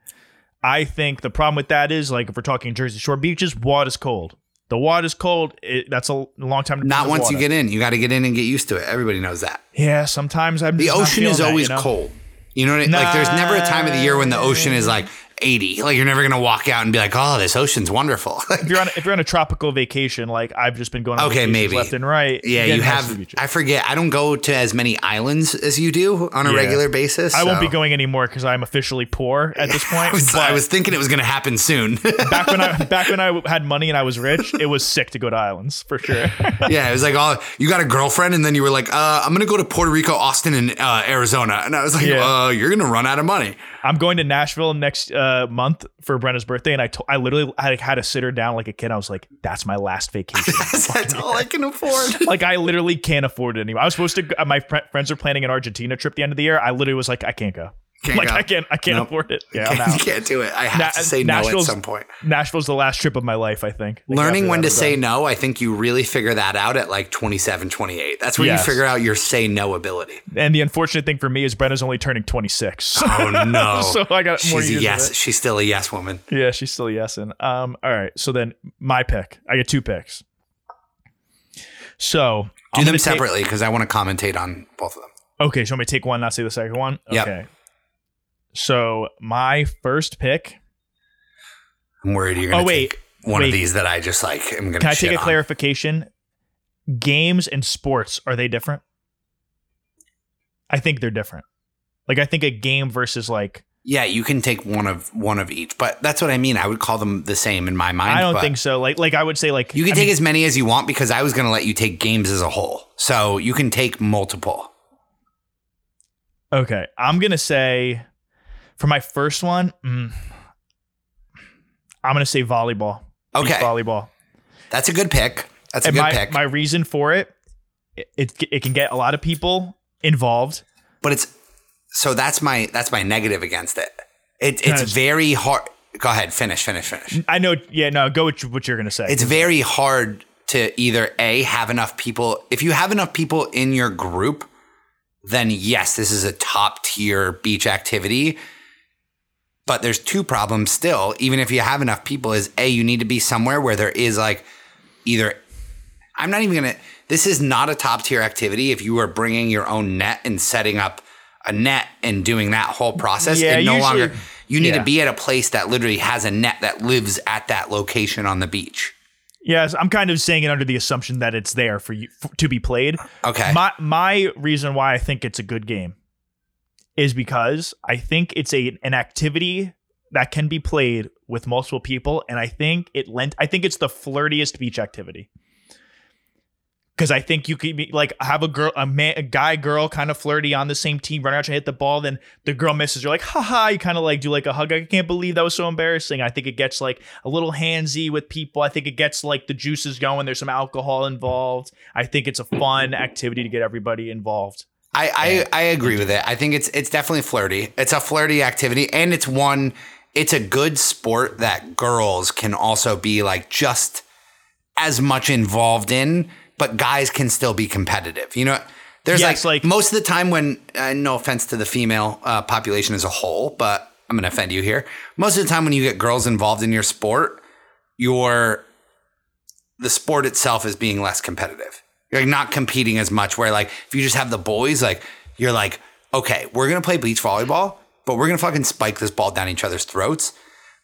I think the problem with that is like if we're talking Jersey Shore beaches, water's cold. The water's cold. It, that's a long time. to Not once you get in, you got to get in and get used to it. Everybody knows that. Yeah, sometimes I'm. The ocean is feeling that, always you know? cold. You know what I mean? Like, there's never a time of the year when the ocean is like 80. Like, you're never gonna walk out and be like, "Oh, this ocean's wonderful." If you're on if you're on a tropical vacation, like I've just been going on Okay, maybe. left and right. yeah, you have. I forget. I don't go to as many islands as you do on a Yeah. regular basis. I won't be going anymore because I'm officially poor at this point. I was, but I was thinking it was gonna happen soon. back when I back when I had money and I was rich, it was sick to go to islands for sure. yeah, it was like, "Oh, you got a girlfriend," and then you were like, uh, "I'm gonna go to Puerto Rico, Austin, and uh, Arizona," and I was like, Yeah. uh, "You're gonna run out of money." I'm going to Nashville next uh, month for Brenna's birthday, and I to- I literally had, had to sit her down like a kid. I was like, "That's my last vacation." That's all I can afford. like I literally can't afford it anymore. I was supposed to. My fr- friends are planning an Argentina trip the end of the year. I literally was like, I can't go. Can't like go. I can't. I can't Nope. afford it. Yeah, out. can't do it. I have Na- to say no at some point. Nashville's the last trip of my life. I think. Like, Learning when to say done. no, I think you really figure that out at like 27, 28. That's where Yes. you figure out your say no ability. And the unfortunate thing for me is Brenna's only turning 26. Oh no. so I got more She's a years. yes. She's still a yes woman. Yeah, she's still yesing. Um, all right. So then my pick. I get two picks. So Do I'm them separately because I want to commentate on both of them. okay, so I'm gonna take one, not say the second one. Yep. So my first pick. I'm worried you're gonna Oh, wait. take one Wait. of these that I just like. I'm gonna. Can I take a on. clarification? Games and sports are they different? I think they're different. Like I think a game versus like Yeah, you can take one of one of each, but that's what I mean. I would call them the same in my mind. I don't think so. Like like I would say like You can I take mean, as many as you want because I was going to let you take games as a whole. So you can take multiple. Okay, I'm gonna say for my first one, mm, I'm gonna say volleyball. Okay. volleyball. That's a good pick. That's a good my pick. my reason for it, it, it it can get a lot of people involved. but it's so that's my that's my negative against it. It it's very hard. Go ahead, finish, finish, finish. I know. Yeah, no. Go with what you're gonna say. It's very hard to either a have enough people. If you have enough people in your group, then yes, this is a top tier beach activity. But there's two problems still. Even if you have enough people, is a you need to be somewhere where there is like either. I'm not even gonna. This is not a top tier activity. If you are bringing your own net and setting up a net and doing that whole process, Yeah, it no usually- longer. You need yeah. to be at a place that literally has a net that lives at that location on the beach. Yes, I'm kind of saying it under the assumption that it's there for you f- to be played. Okay. My my reason why I think it's a good game is because I think it's a an activity that can be played with multiple people, and I think it lent. I think it's the flirtiest beach activity because I think you could be like have a girl, a man, a guy, girl, kind of flirty on the same team, run out to hit the ball. Then the girl misses. You're like, haha. You kind of like do like a hug. I can't believe that was so embarrassing. I think it gets like a little handsy with people. I think it gets like the juices going. There's some alcohol involved. I think it's a fun activity to get everybody involved. I, I I agree with it. I think it's it's definitely flirty. It's a flirty activity, and it's one. It's a good sport that girls can also be like just as much involved in, but guys can still be competitive. You know, there's Yes, like, like- most of the time when uh, no offense to the female uh, population as a whole, but I'm going to offend you here. Most of the time when you get girls involved in your sport, your the sport itself is being less competitive. You're like not competing as much. Where like if you just have the boys, like you're like, okay, we're gonna play beach volleyball, but we're gonna fucking spike this ball down each other's throats.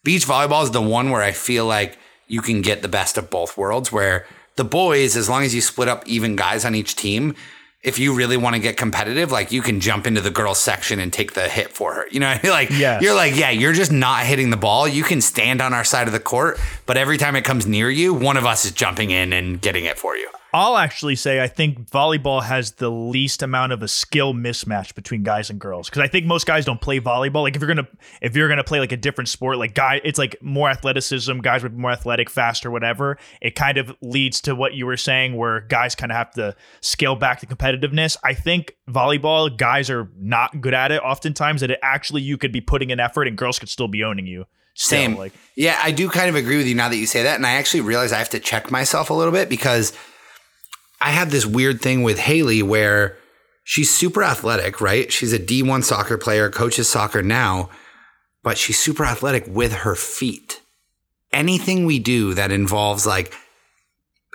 Beach volleyball is the one where I feel like you can get the best of both worlds where the boys, as long as you split up even guys on each team, if you really want to get competitive, like you can jump into the girls section and take the hit for her. You know, what I mean? like Yes. you're like, yeah, you're just not hitting the ball. You can stand on our side of the court, but every time it comes near you, one of us is jumping in and getting it for you. I'll actually say I think volleyball has the least amount of a skill mismatch between guys and girls because I think most guys don't play volleyball. Like if you're gonna if you're gonna play like a different sport, like guy, it's like more athleticism. Guys would be more athletic, faster, whatever. It kind of leads to what you were saying, where guys kind of have to scale back the competitiveness. I think volleyball guys are not good at it. Oftentimes, that it actually you could be putting an effort and girls could still be owning you. Still, Same. like yeah, I do kind of agree with you now that you say that. And I actually realize I have to check myself a little bit because I have this weird thing with Haley where she's super athletic, right? She's a D1 soccer player, coaches soccer now, but she's super athletic with her feet. Anything we do that involves like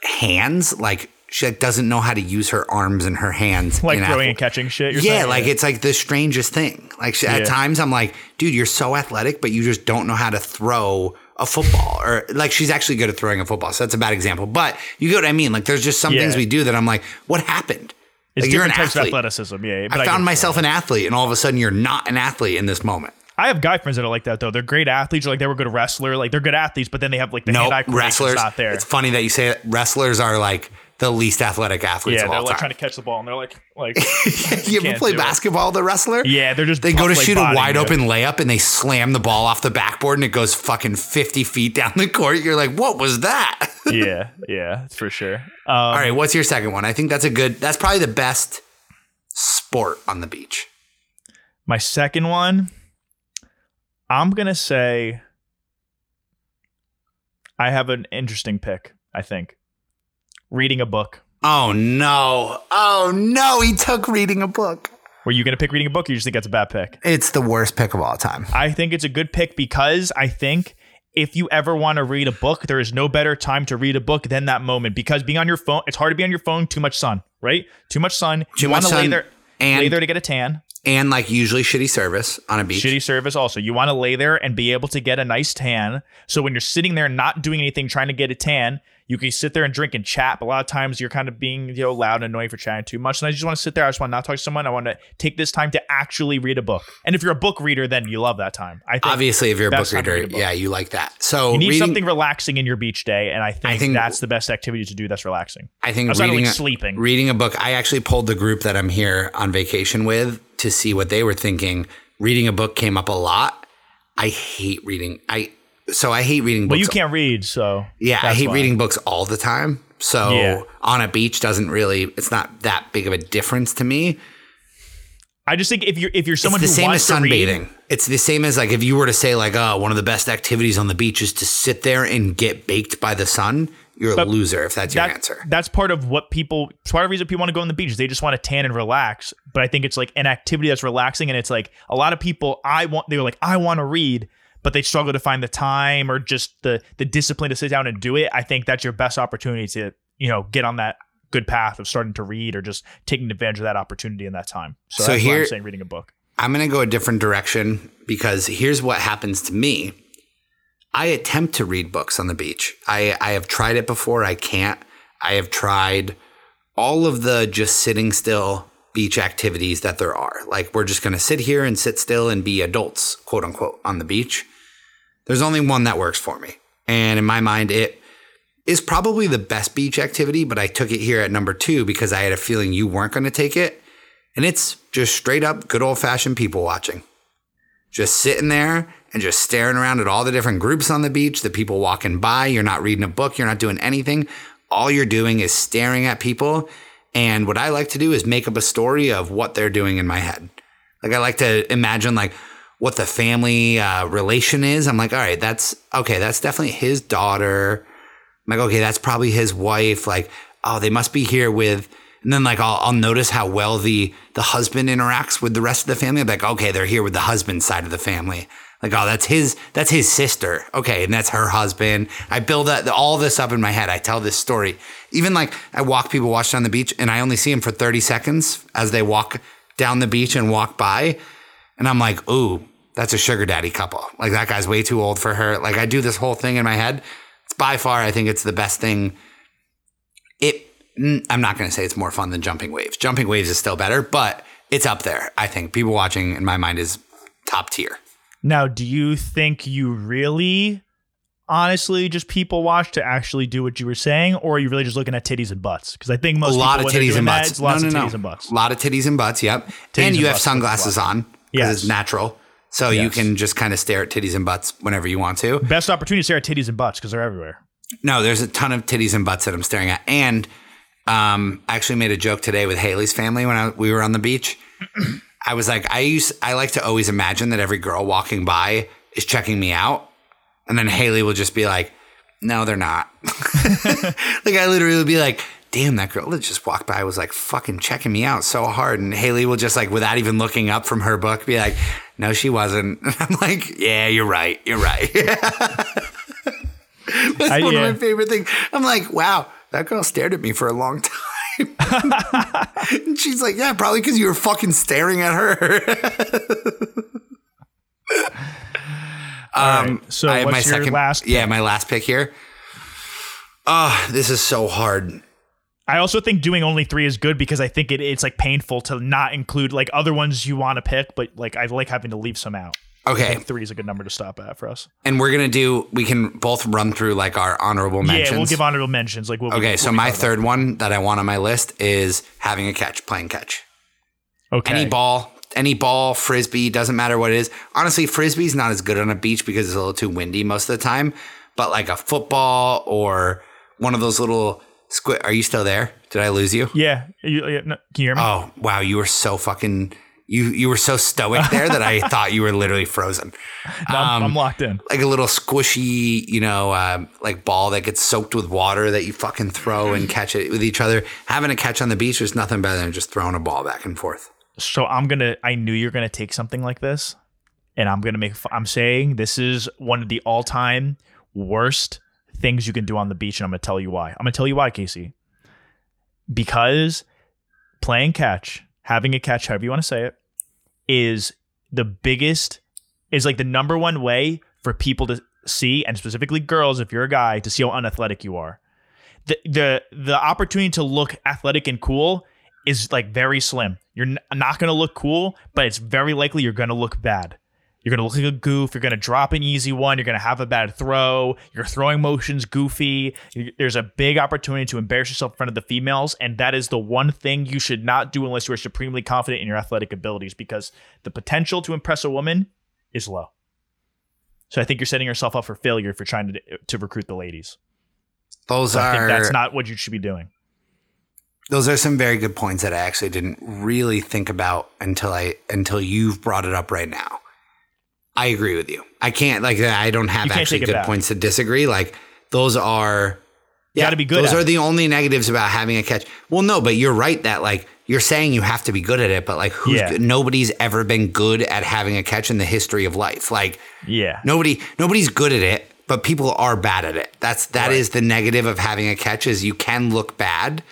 hands, like she like, doesn't know how to use her arms and her hands. like throwing ath- and catching shit. You're yeah, saying? like it's like the strangest thing. Like she- at Yeah. times, I'm like, dude, you're so athletic, but you just don't know how to throw a football. Or like she's actually good at throwing a football, so that's a bad example. But you get what I mean. Like there's just some Yeah. things we do that I'm like, what happened? it's like, you're an types athlete. of athleticism. Yeah, but I get found myself an athlete, and all of a sudden you're not an athlete in this moment. I have guy friends that are like that though. They're great athletes. Or like they were good wrestler. Like they're good athletes, but then they have like the No hand-eye wrestlers. not there. It's funny that you say that wrestlers are like the least athletic athletes yeah, of they're all like time. trying to catch the ball, and they're like, like, you ever play do it. basketball, the wrestler? yeah, they're just They go to like, shoot a wide open layup and they slam the ball off the backboard and it goes fucking 50 feet down the court. You're like, what was that? yeah, yeah, for sure. Um, All right, what's your second one? I think that's a good, that's probably the best sport on the beach. my second one, I'm gonna say, I have an interesting pick. I think reading a book. Oh no. Oh no. He took reading a book. Were you gonna pick reading a book? Or you just think that's a bad pick? It's the worst pick of all time. I think it's a good pick because I think if you ever want to read a book, there is no better time to read a book than that moment because being on your phone, it's hard to be on your phone, too much sun, right? Too much sun. Too you much wanna lay there, and- lay there to get a tan. And like usually shitty service on a beach. Shitty service also. You want to lay there and be able to get a nice tan. So when you're sitting there not doing anything, trying to get a tan, you can sit there and drink and chat. But a lot of times you're kind of being you know loud and annoying for chatting too much. And I just want to sit there. I just want to not talk to someone. I want to take this time to actually read a book. And if you're a book reader, then you love that time. I think Obviously, if you're a book best time to reader, a book. yeah, you like that. So you need reading, something relaxing in your beach day, and I think, think- that's the best activity to do. That's relaxing. I think reading like, a- sleeping. Reading a book. I actually pulled the group that I'm here on vacation with to see what they were thinking. Reading a book came up a lot. I hate reading. I so I hate reading books. Well, you can't read, so Yeah, I hate why. reading books all the time. So Yeah. on a beach doesn't really. It's not that big of a difference to me. I just think if you're if you're someone it's the who same as wants read, sunbathing. It's the same as like if you were to say like, oh, one of the best activities on the beach is to sit there and get baked by the sun. You're a loser if that's your answer. That's part of what people. It's part of the reason people want to go on the beach. is They just want to tan and relax. But I think it's like an activity that's relaxing, and it's like a lot of people. I want. They're like, I want to read, but they struggle to find the time or just the the discipline to sit down and do it. I think that's your best opportunity to you know get on that good path of starting to read or just taking advantage of that opportunity in that time. So, So that's why here- I'm saying reading a book. I'm going to go a different direction because here's what happens to me. I attempt to read books on the beach. I, I have tried it before. I can't. I have tried all of the just sitting still beach activities that there are. Like, we're just going to sit here and sit still and be adults, quote unquote, on the beach. There's only one that works for me. And in my mind, it is probably the best beach activity, but I took it here at number two because I had a feeling you weren't going to take it. And it's just straight up good old fashioned people watching. Just sitting there and just staring around at all the different groups on the beach, the people walking by. You're not reading a book, you're not doing anything. All you're doing is staring at people. And what I like to do is make up a story of what they're doing in my head. Like I like to imagine like what the family uh, relation is. I'm like, all right, that's okay. That's definitely his daughter. I'm like, okay, that's probably his wife. Like, oh, they must be here with. And then like I'll, I'll notice how well the the husband interacts with the rest of the family. I'm like, okay, they're here with the husband side of the family. Like, oh, that's his that's his sister. Okay, and that's her husband. I build that all this up in my head. I tell this story. Even like I walk people watch on the beach, and I only see them for 30 seconds as they walk down the beach and walk by, and I'm like, ooh, that's a sugar daddy couple. Like that guy's way too old for her. Like I do this whole thing in my head. It's by far, I think it's the best thing. It. I'm not going to say it's more fun than jumping waves. Jumping waves is still better, but it's up there. I think people watching in my mind is top tier. Now, do you think you really, honestly, just people watch to actually do what you were saying, or are you really just looking at titties and butts? Because I think most a lot people, of titties and that, butts. it's lots no, of no, titties no. and butts. A lot of titties and butts. Yep. Titties and you and have sunglasses on because Yes. it's natural. So you can just kind of stare at titties and butts whenever you want to. Best opportunity to stare at titties and butts because they're everywhere. No, there's a ton of titties and butts that I'm staring at. And um, I actually made a joke today with Haley's family when I, we were on the beach. I was like, I use I like to always imagine that every girl walking by is checking me out, and then Haley will just be like, "No, they're not." like I literally would be like, "Damn, that girl that just walked by was like fucking checking me out so hard," and Haley will just like, without even looking up from her book, be like, "No, she wasn't." And I'm like, "Yeah, you're right. You're right." That's I- one yeah. of my favorite things. I'm like, wow, that girl stared at me for a long time. and she's like, yeah, probably because you were fucking staring at her. um, so I have what's my your second, last Pick? yeah, my last pick here. Oh, this is so hard. I also think doing only three is good because I think it, it's like painful to not include like other ones you want to pick, but like I like having to leave some out. Okay, three is a good number to stop at for us. and we're gonna do. We can both run through like our honorable mentions. Yeah, we'll give honorable mentions. Like what we- Okay, what so we my third one that I want on my list is having a catch, playing catch. Okay. Any ball, any ball, frisbee, doesn't matter what it is. Honestly, frisbee's not as good on a beach because it's a little too windy most of the time. But like a football or one of those little squid. Are you still there? Did I lose you? Yeah. You, yeah, no, can you hear me? Oh wow, you were so fucking. You you were so stoic there that I thought you were literally frozen. No, I'm, um, I'm locked in. Like a little squishy, you know, um, like ball that gets soaked with water that you fucking throw and catch it with each other. Having a catch on the beach, there's nothing better than just throwing a ball back and forth. So I'm gonna. I knew you're gonna take something like this, and I'm gonna make. I'm saying this is one of the all-time worst things you can do on the beach, and I'm gonna tell you why. I'm gonna tell you why, Casey. Because playing catch, having a catch, however you want to say it, is the biggest, is like the number one way for people to see, and specifically girls, if you're a guy, to see how unathletic you are. The the the opportunity to look athletic and cool is like very slim. You're n- not going to look cool, but it's very likely you're going to look bad. You're going to look like a goof. You're going to drop an easy one. You're going to have a bad throw. Your throwing motion's goofy. There's a big opportunity to embarrass yourself in front of the females, and that is the one thing you should not do unless you are supremely confident in your athletic abilities because the potential to impress a woman is low. So I think you're setting yourself up for failure if you're trying to to recruit the ladies. Those So I are think that's not what you should be doing. those are some very good points that I actually didn't really think about until I until you've brought it up right now. I agree with you. I can't like uh, I don't have actually good back. points to disagree. Like those are You gotta be good Those are it. the only negatives about having a catch. Well, no, but you're right that like you're saying you have to be good at it, but like who's Yeah. nobody's ever been good at having a catch in the history of life. Like Yeah. nobody nobody's good at it, but people are bad at it. That's that is the negative of having a catch is you can look bad.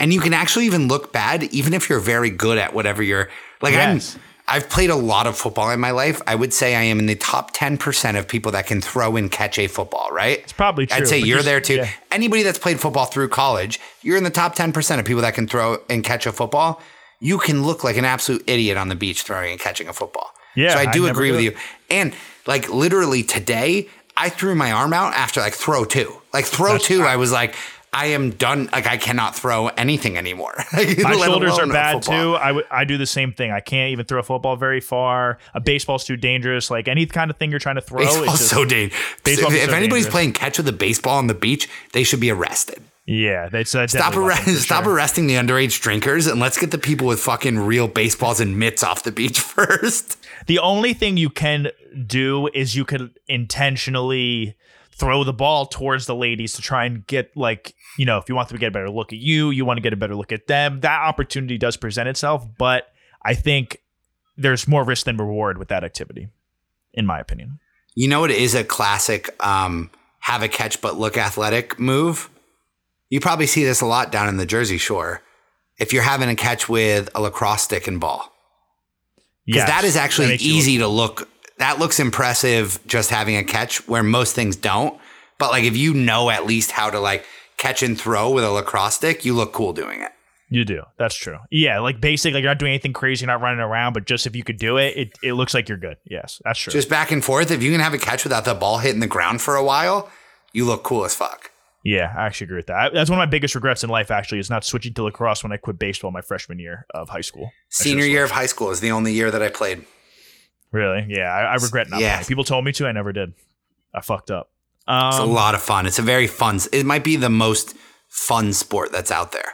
And you can actually even look bad even if you're very good at whatever you're like Yes. I'm I've played a lot of football in my life. I would say I am in the top 10% of people that can throw and catch a football, right? It's probably true, I'd say you're just- there too. yeah. Anybody that's played football through college, you're in the top 10% of people that can throw and catch a football. You can look like an absolute idiot on the beach throwing and catching a football. Yeah, So I do I agree with you. And like literally today, I threw my arm out after like throw two. Like throw That's- two, I was like, I am done. Like I cannot throw anything anymore. My shoulders are bad too. I, w- I do the same thing. I can't even throw a football very far. A baseball's too dangerous. Like any kind of thing you're trying to throw. it's Baseball's just- so dangerous. Baseball's if, if anybody's dangerous. playing catch with a baseball on the beach, they should be arrested. yeah, that's uh, Stop, deadly arre- stop sure. arresting the underage drinkers and let's get the people with fucking real baseballs and mitts off the beach first. The only thing you can do is you could intentionally throw the ball towards the ladies to try and get like you know if you want them to get a better look at you, you want to get a better look at them. That opportunity does present itself, but I think there's more risk than reward with that activity, in my opinion. You know, it is a classic um, have a catch but look athletic move. You probably see this a lot down in the Jersey Shore. If you're having a catch with a lacrosse stick and ball, because Yes, that is actually makes you look easy to look. That looks impressive just having a catch where most things don't. But like if you know at least how to like catch and throw with a lacrosse stick, you look cool doing it. You do. That's true. Yeah, like basic, like you're not doing anything crazy, you're not running around, but just if you could do it, it, it looks like you're good. Yes, that's true. Just back and forth. If you can have a catch without the ball hitting the ground for a while, you look cool as fuck. yeah, I actually agree with that. I- That's one of my biggest regrets in life. Actually, is not switching to lacrosse when I quit baseball my freshman year of high school. Senior year of high school is the only year that I played. Really? Yeah, I, I regret not Yeah. playing. People told me to, I never did. I fucked up. It's a Um, lot of fun. It's a very fun. It might be the most fun sport that's out there.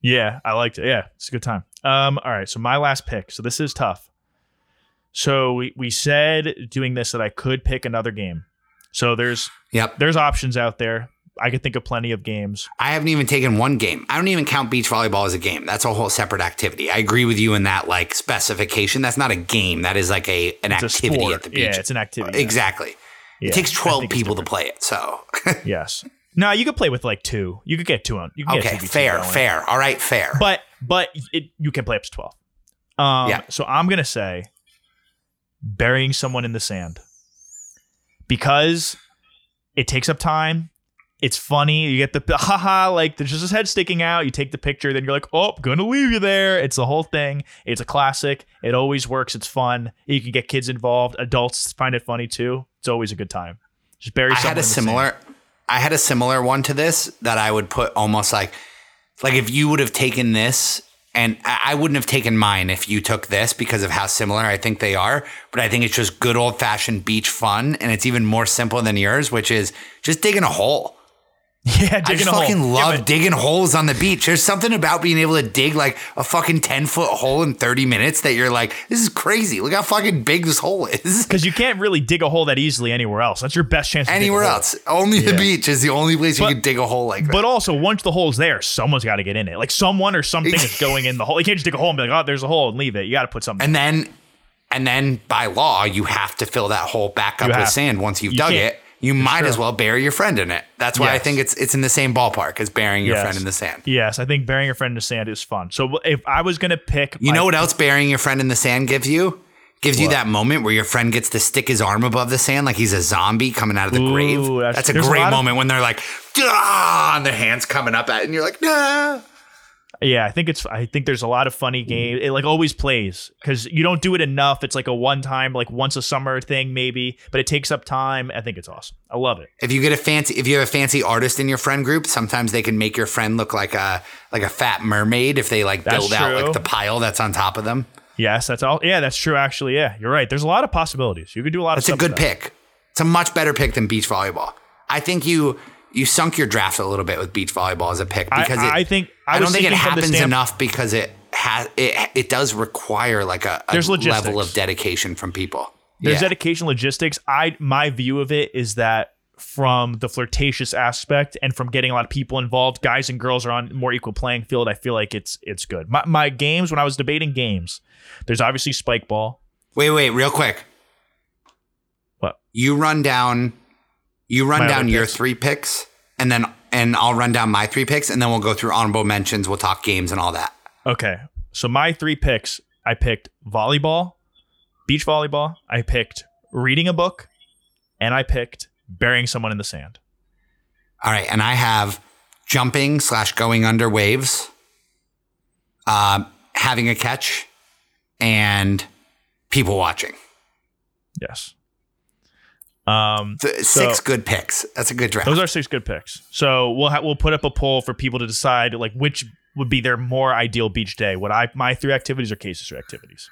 yeah, I liked it. Yeah, it's a good time. Um, all right, so my last pick. So this is tough. So we, we said doing this that I could pick another game. So there's Yep. there's options out there. I could think of plenty of games. I haven't even taken one game. I don't even count beach volleyball as a game. That's a whole separate activity. I agree with you in that like specification. That's not a game. That is like a an It's activity sport. at the beach. Yeah, it's an activity. Exactly. Yeah, it takes 12 people to play it. So, Yes. No, you could play with like two. You could get two on. You can okay, 2v2 fair, going. fair. All right, fair. But but it, you can play up to twelve. Um, Yeah. So I'm gonna say burying someone in the sand because it takes up time. It's funny. You get the haha, like there's just his head sticking out. You take the picture, then you're like, oh, gonna leave you there. It's the whole thing. It's a classic. It always works. It's fun. You can get kids involved. Adults find it funny too. It's always a good time. Just bury I had a sand. similar I had a similar one to this that I would put almost like like if you would have taken this and I wouldn't have taken mine if you took this because of how similar I think they are, but I think it's just good old fashioned beach fun and it's even more simple than yours, which is just digging a hole. Yeah, I digging just a hole. fucking Yeah, love but- digging holes on the beach. There's something about being able to dig like a fucking 10 foot hole in 30 minutes that you're like, this is crazy. Look how fucking big this hole is. Because you can't really dig a hole that easily anywhere else. That's your best chance. To dig a Anywhere hole. else. Only the beach is the only place you can dig a hole like that. But also, once the hole's there, someone's got to get in it. Like someone or something is going in the hole. You can't just dig a hole and be like, "Oh, there's a hole," and leave it. You got to put something. And then, and then by law, you have to fill that hole back up with sand once you've you dug it. You might as well bury your friend in it. That's why I think it's it's in the same ballpark as burying your Yes. friend in the sand. yes, I think burying your friend in the sand is fun. So if I was gonna pick, You my- know what else burying your friend in the sand gives you? Gives you that moment where your friend gets to stick his arm above the sand like he's a zombie coming out of the Ooh, grave. that's- That's, a there's a great of- moment when they're like, ah, and their hands coming up at it, and you're like, nah. Yeah, I think it's. I think there's a lot of funny mm-hmm. games. It like always plays because you don't do it enough. It's like a one time, like once a summer thing maybe, but it takes up time. I think it's awesome. I love it. If you get a fancy, if you have a fancy artist in your friend group, sometimes they can make your friend look like a like a fat mermaid if they like That's build out like the pile that's on top of them. Yes, that's all. Yeah, that's true. Actually, yeah, you're right. There's a lot of possibilities. You could do a lot That's of a good pick. It's a much better pick than beach volleyball. I think you you sunk your draft a little bit with beach volleyball as a pick because I, it, I think I, I, don't think it thinking from the happens stamp- enough because it has it it does require like a, a There's level of dedication from people. There's yeah. dedication logistics. I my view of it is that from the flirtatious aspect and from getting a lot of people involved, guys and girls are on more equal playing field. I feel like it's it's good. My my games when I was debating games, there's obviously Spikeball. Wait, wait, real quick. What? You run down you run My down your picks. three picks and then and I'll run down my three picks and then we'll go through honorable mentions, we'll talk games and all that. Okay. So my three picks, I picked volleyball, beach volleyball, I picked reading a book, and I picked burying someone in the sand. All right, and I have jumping slash going under waves, um, having a catch, and people watching. Yes. Um Th- So- six good picks. That's a good draft. Those are six good picks. So we'll ha- we'll put up a poll for people to decide like which would be their more ideal beach day. What I my three activities or Casey's three activities.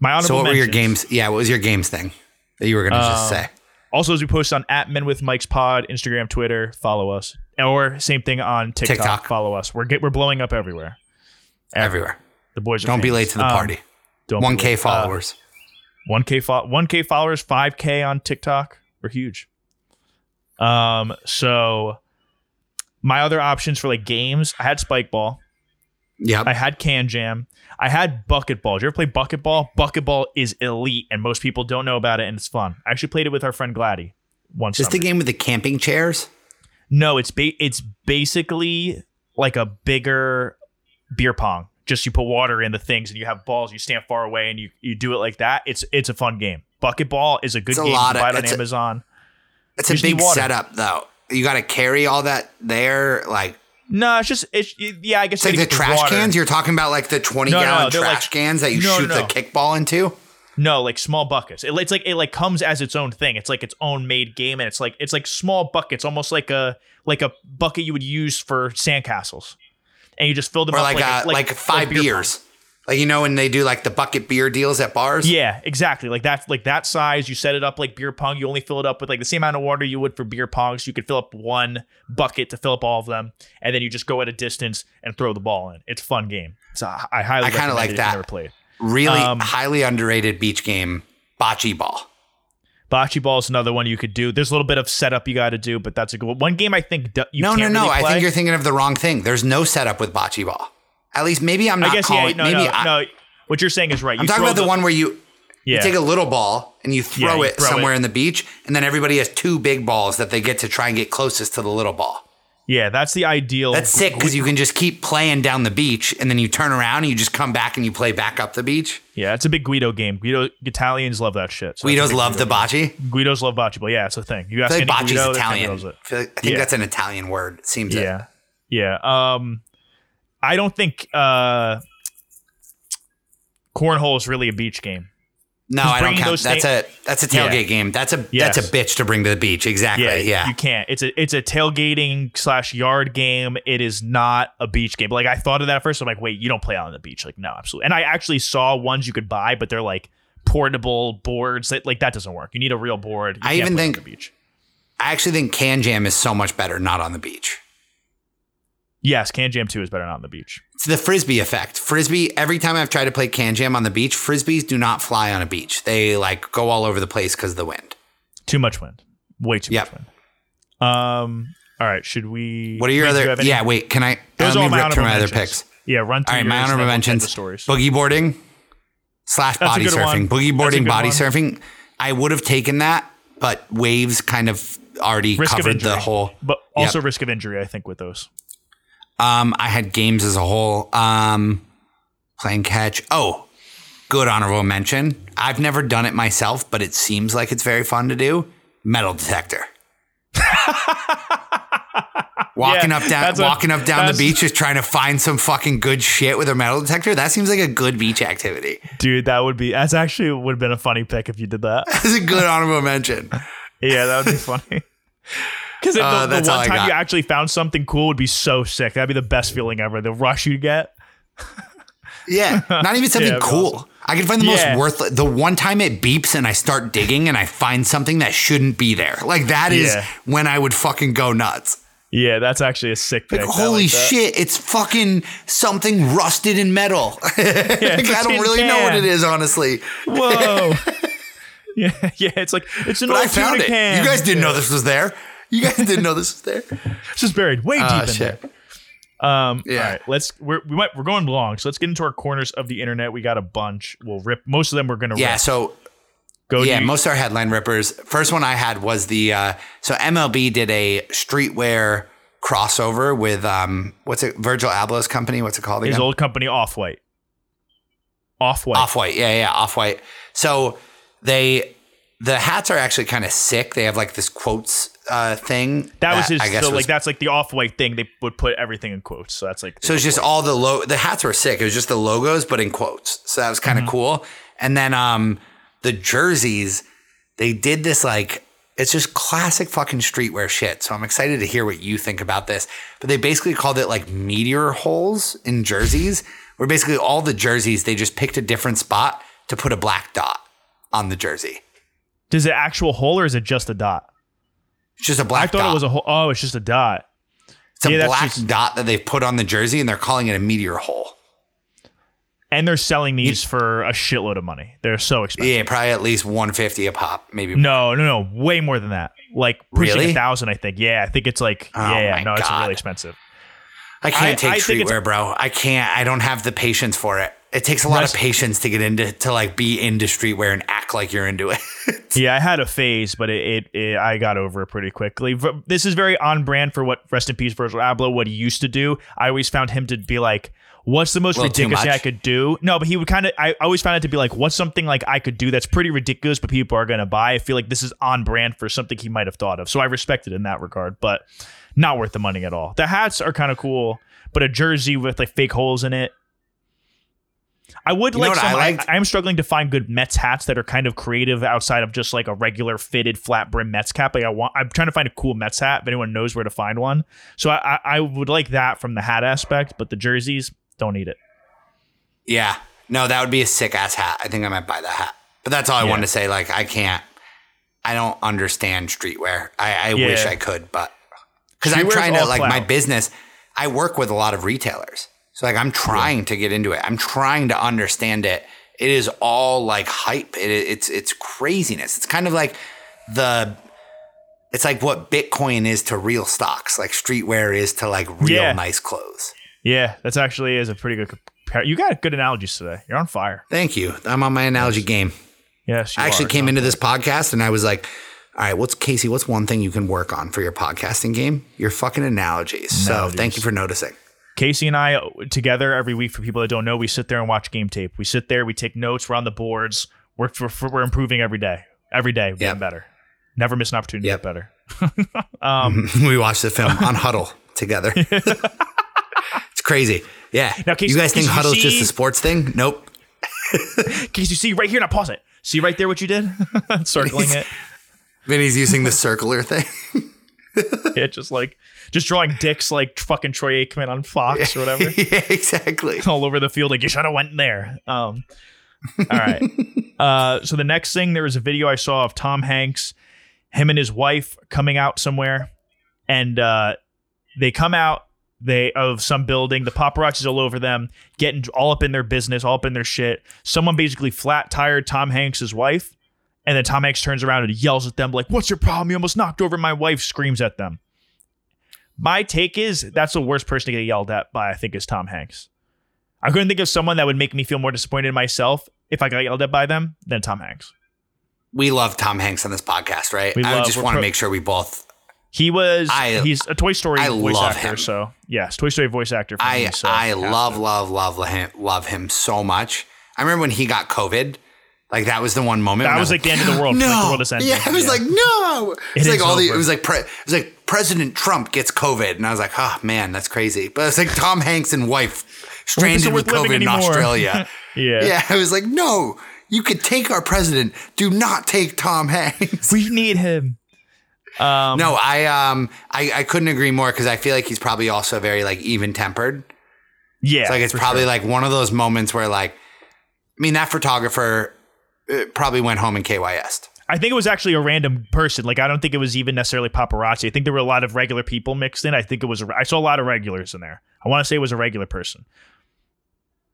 My honorable so, what were your games? Yeah, what was your games thing that you were going to just Um, say? Also, as we post on at Men with Mike's Pod, Instagram, Twitter, follow us, or same thing on TikTok. TikTok. Follow us. We're get, we're blowing up everywhere. Everywhere. The boys are Don't be late to the Um, party. don't One K. Uh, followers. 1k fo- 1k followers 5k on tiktok we're huge. Um so my other options for like games i had Spikeball. Yeah. i had KanJam. I had bucket ball did you ever play bucket ball bucket ball is elite and most people don't know about it and it's fun. I actually played it with our friend gladdy once just the game with the camping chairs. no it's ba- it's basically like a bigger beer pong just you put water in the things and you have balls you stand far away and you you do it like that it's it's a fun game bucket ball is a good It's a game lot you of- buy it on a- amazon It's a big setup though. You got to carry all that there, like No, it's just it's yeah. I guess it's like the trash water. cans. You're talking about like the 20 No, no, gallon they're trash like- cans that you no, shoot no, the kickball into. No, like small buckets. It, it's like it like comes as its own thing. It's like its own made game, and it's like it's like small buckets, almost like a like a bucket you would use for sandcastles, and you just fill them Or up like, uh, a- like, five beer beers. Like you know when they do like the bucket beer deals at bars. Yeah, exactly. Like that's like that size. You set it up like beer pong. You only fill it up with like the same amount of water you would for beer pong. So you could fill up one bucket to fill up all of them, and then you just go at a distance and throw the ball in. It's a fun game. So I highly I kinda like that. never played. Really Um, highly underrated beach game, bocce ball. Bocce ball is another one you could do. There's a little bit of setup you got to do, but that's a good one. One game I think you no, no, no. really I think you're thinking of the wrong thing. There's no setup with bocce ball. At least maybe I'm not I guess calling. yeah. No, maybe no, I, no. What you're saying is right. I'm You talking about the, one where you Yeah. you take a little ball and you throw Yeah, you it throw somewhere it. in the beach, and then everybody has two big balls that they get to try and get closest to the little ball. Yeah, that's the ideal. That's sick because you can just keep playing down the beach, and then you turn around and you just come back and you play back up the beach. Yeah, it's a big Guido game. Guido Italians love that shit. So Guidos love the bocce. game. Guidos love bocce but Yeah, it's a thing. You I ask feel like bocce's Guido, Italian. it. I, feel like- I think Yeah. that's an Italian word. It seems it. Yeah, yeah. Um, I don't think uh, cornhole is really a beach game. No, I don't count. That's thing- a that's a tailgate Yeah. game. That's a Yes. that's a bitch to bring to the beach. Exactly. Yeah, Yeah. You can't. It's a it's a tailgating slash yard game. It is not a beach game. Like I thought of that at first. I'm like, wait, you don't play out on the beach. Like no, absolutely. And I actually saw ones you could buy, but they're like portable boards. That like that doesn't work. You need a real board. You I can't even think- the beach. I actually think KanJam is so much better not on the beach. Yes, Can Jam too is better not on the beach. It's the frisbee effect. Frisbee. Every time I've tried to play KanJam on the beach, frisbees do not fly on a beach. They like go all over the place because of the wind. Too much wind. Way too Yep. much wind. Um. All right. Should we? What are your wait, do you other? Yeah. Wait. Can I? Those let me rip through my other picks. Yeah. Run through All right. My honorable then we'll get mentions: stories. boogie boarding slash That's body surfing. one. Boogie boarding, body one. surfing. I would have taken that, but waves kind of already risk covered the whole. but also risk of injury. I think with those. Um, I had games as a whole. Um, playing catch. Oh, good honorable mention. I've never done it myself, but it seems like it's very fun to do. Metal detector. walking Yeah, up down, walking up down the beach, just trying to find some fucking good shit with a metal detector. That seems like a good beach activity. Dude, that would be. That's actually would have been a funny pick if you did that. That's a good honorable mention. Yeah, that would be funny. Because Uh, the, the that's all one time you actually found something cool would be so sick. That'd be the best feeling ever. The rush you get. Yeah, not even something Yeah, cool. awesome. I can find the Yeah. most worthless. The one time it beeps and I start digging and I find something that shouldn't be there. Like that is Yeah. when I would fucking go nuts. Yeah, that's actually a sick pick. Like, holy like shit, it's fucking something rusted in metal. like, it's a I don't tin really know what it is, honestly. Whoa. yeah, yeah. It's like it's an But old I found tuna it. can. You guys didn't know this was there. You guys didn't know this was there. It's just buried way deep Ah, in shit. there. Um, Yeah. All right, let's we're we might we're going long, so let's get into our corners of the internet. We got a bunch. We'll rip most of them. We're gonna Yeah, rip. so Go yeah, most of our headline rippers. First one I had was the uh, so MLB did a streetwear crossover with um what's it Virgil Abloh's company? What's it called again? his old company Off White. Off White. Off white, yeah, yeah, off white. So they the hats are actually kind of sick. They have like this quotes uh, thing. That was his. So was- like that's like the Off White thing. They would put everything in quotes. So that's like. So it's just all the lo- the hats were sick. It was just the logos, but in quotes. So that was kind of Mm-hmm. cool. And then um the jerseys, they did this like it's just classic fucking streetwear shit. So I'm excited to hear what you think about this. But they basically called it like meteor holes in jerseys, where basically all the jerseys they just picked a different spot to put a black dot on the jersey. Does it actual hole or is it just a dot? It's just a black I thought dot. it was a hole. Oh, it's just a dot. it's a yeah, black just- dot that they've put on the jersey and they're calling it a meteor hole. And they're selling these for a shitload of money. They're so expensive. Yeah, probably at least 150 a pop, maybe No, no, no, way more than that. Like pushing Really? a thousand, I think. Yeah, I think it's like Oh yeah, No, it's really expensive. I can't I- take I streetwear, bro. I can't. I don't have the patience for it. It takes a lot of patience to get into to like be into streetwear and act like you're into it. Yeah, I had a phase, but it, it, it I got over it pretty quickly. V- This is very on brand for what rest in peace Virgil Abloh what he used to do. I always found him to be like, "What's the most ridiculous thing I could do?" No, but he would kind of. I always found it to be like, "What's something like I could do that's pretty ridiculous, but people are gonna buy?" I feel like this is on brand for something he might have thought of. So I respect it in that regard, but not worth the money at all. The hats are kind of cool, but a jersey with like fake holes in it. I would You like I some. I? I am struggling to find good Mets hats that are kind of creative outside of just like a regular fitted flat brim Mets cap. Like I want, I'm trying to find a cool Mets hat. If anyone knows where to find one, so I, I, I would like that from the hat aspect, but the jerseys don't need it. yeah. No, that would be a sick ass hat. I think I might buy that hat. But that's all I Yeah. wanted to say. Like I can't. I don't understand streetwear. I, I wish I could, but because I'm trying to like my business. I work with a lot of retailers, so like I'm trying to get into it. I'm trying to understand it. It is all like hype. It, it's it's craziness. It's kind of like the. It's like what Bitcoin is to real stocks, like streetwear is to like real Yeah. nice clothes. Yeah, that's actually is a pretty good. Compar- you got good analogies today. You're on fire. Thank you. I'm on my analogy game. Yes, you I actually are. came into this podcast and I was like, all right, what's Casey? What's one thing you can work on for your podcasting game? Your fucking analogies. So thank you for noticing. Casey and I together every week. For people that don't know, we sit there and watch game tape. We sit there, we take notes, we're on the boards. We're we're, we're improving every day. Every day, we're getting Yep. better. Never miss an opportunity Yep. to get better. um, we watch the film on Hudl together. it's crazy. Yeah. Now, Casey- you guys think Hudl's just a sports thing? Nope. Casey, see right here. Now pause it. See right there what you did, circling it. Vinny's using the circular thing. Yeah, just like just drawing dicks like fucking Troy Aikman on Fox or whatever. yeah, exactly. all over the field. Like you should have went there. Um, all right. uh, so the next thing, there was a video I saw of Tom Hanks, him and his wife coming out somewhere, and uh, they come out they of some building. The paparazzi's all over them, getting all up in their business, all up in their shit. Someone basically flat tired Tom Hanks' wife. And then Tom Hanks turns around and yells at them, like, What's your problem? You almost knocked over my wife, screams at them. My take is that's the worst person to get yelled at by, I think, is Tom Hanks. I couldn't think of someone that would make me feel more disappointed in myself if I got yelled at by them than Tom Hanks. We love Tom Hanks on this podcast, right? We I love- just want to pro- make sure we both. He was I- he's a Toy Story I voice love actor, him. so yes, Toy Story voice actor. For I me, so I has love love love him love him so much. I remember when he got COVID. Like that was the one moment. That was like the end of the world. No, Like the world is ending. yeah, I was Yeah. like, no. It's It like all the. It was like pre, it was like President Trump gets COVID, and I was like, oh man, that's crazy. But it's like Tom Hanks and wife stranded with COVID in. Australia. Yeah. yeah, I was like, no, you could take our president. Do not take Tom Hanks. We need him. Um, No, I um I, I couldn't agree more because I feel like he's probably also very like even tempered. yeah, It's like it's probably sure. like one of those moments where like, I mean, that photographer uh, probably went home and KYS'd. I think it was actually a random person. Like I don't think it was even necessarily paparazzi. I think there were a lot of regular people mixed in. I think it was. I saw a lot of regulars in there. I want to say it was a regular person,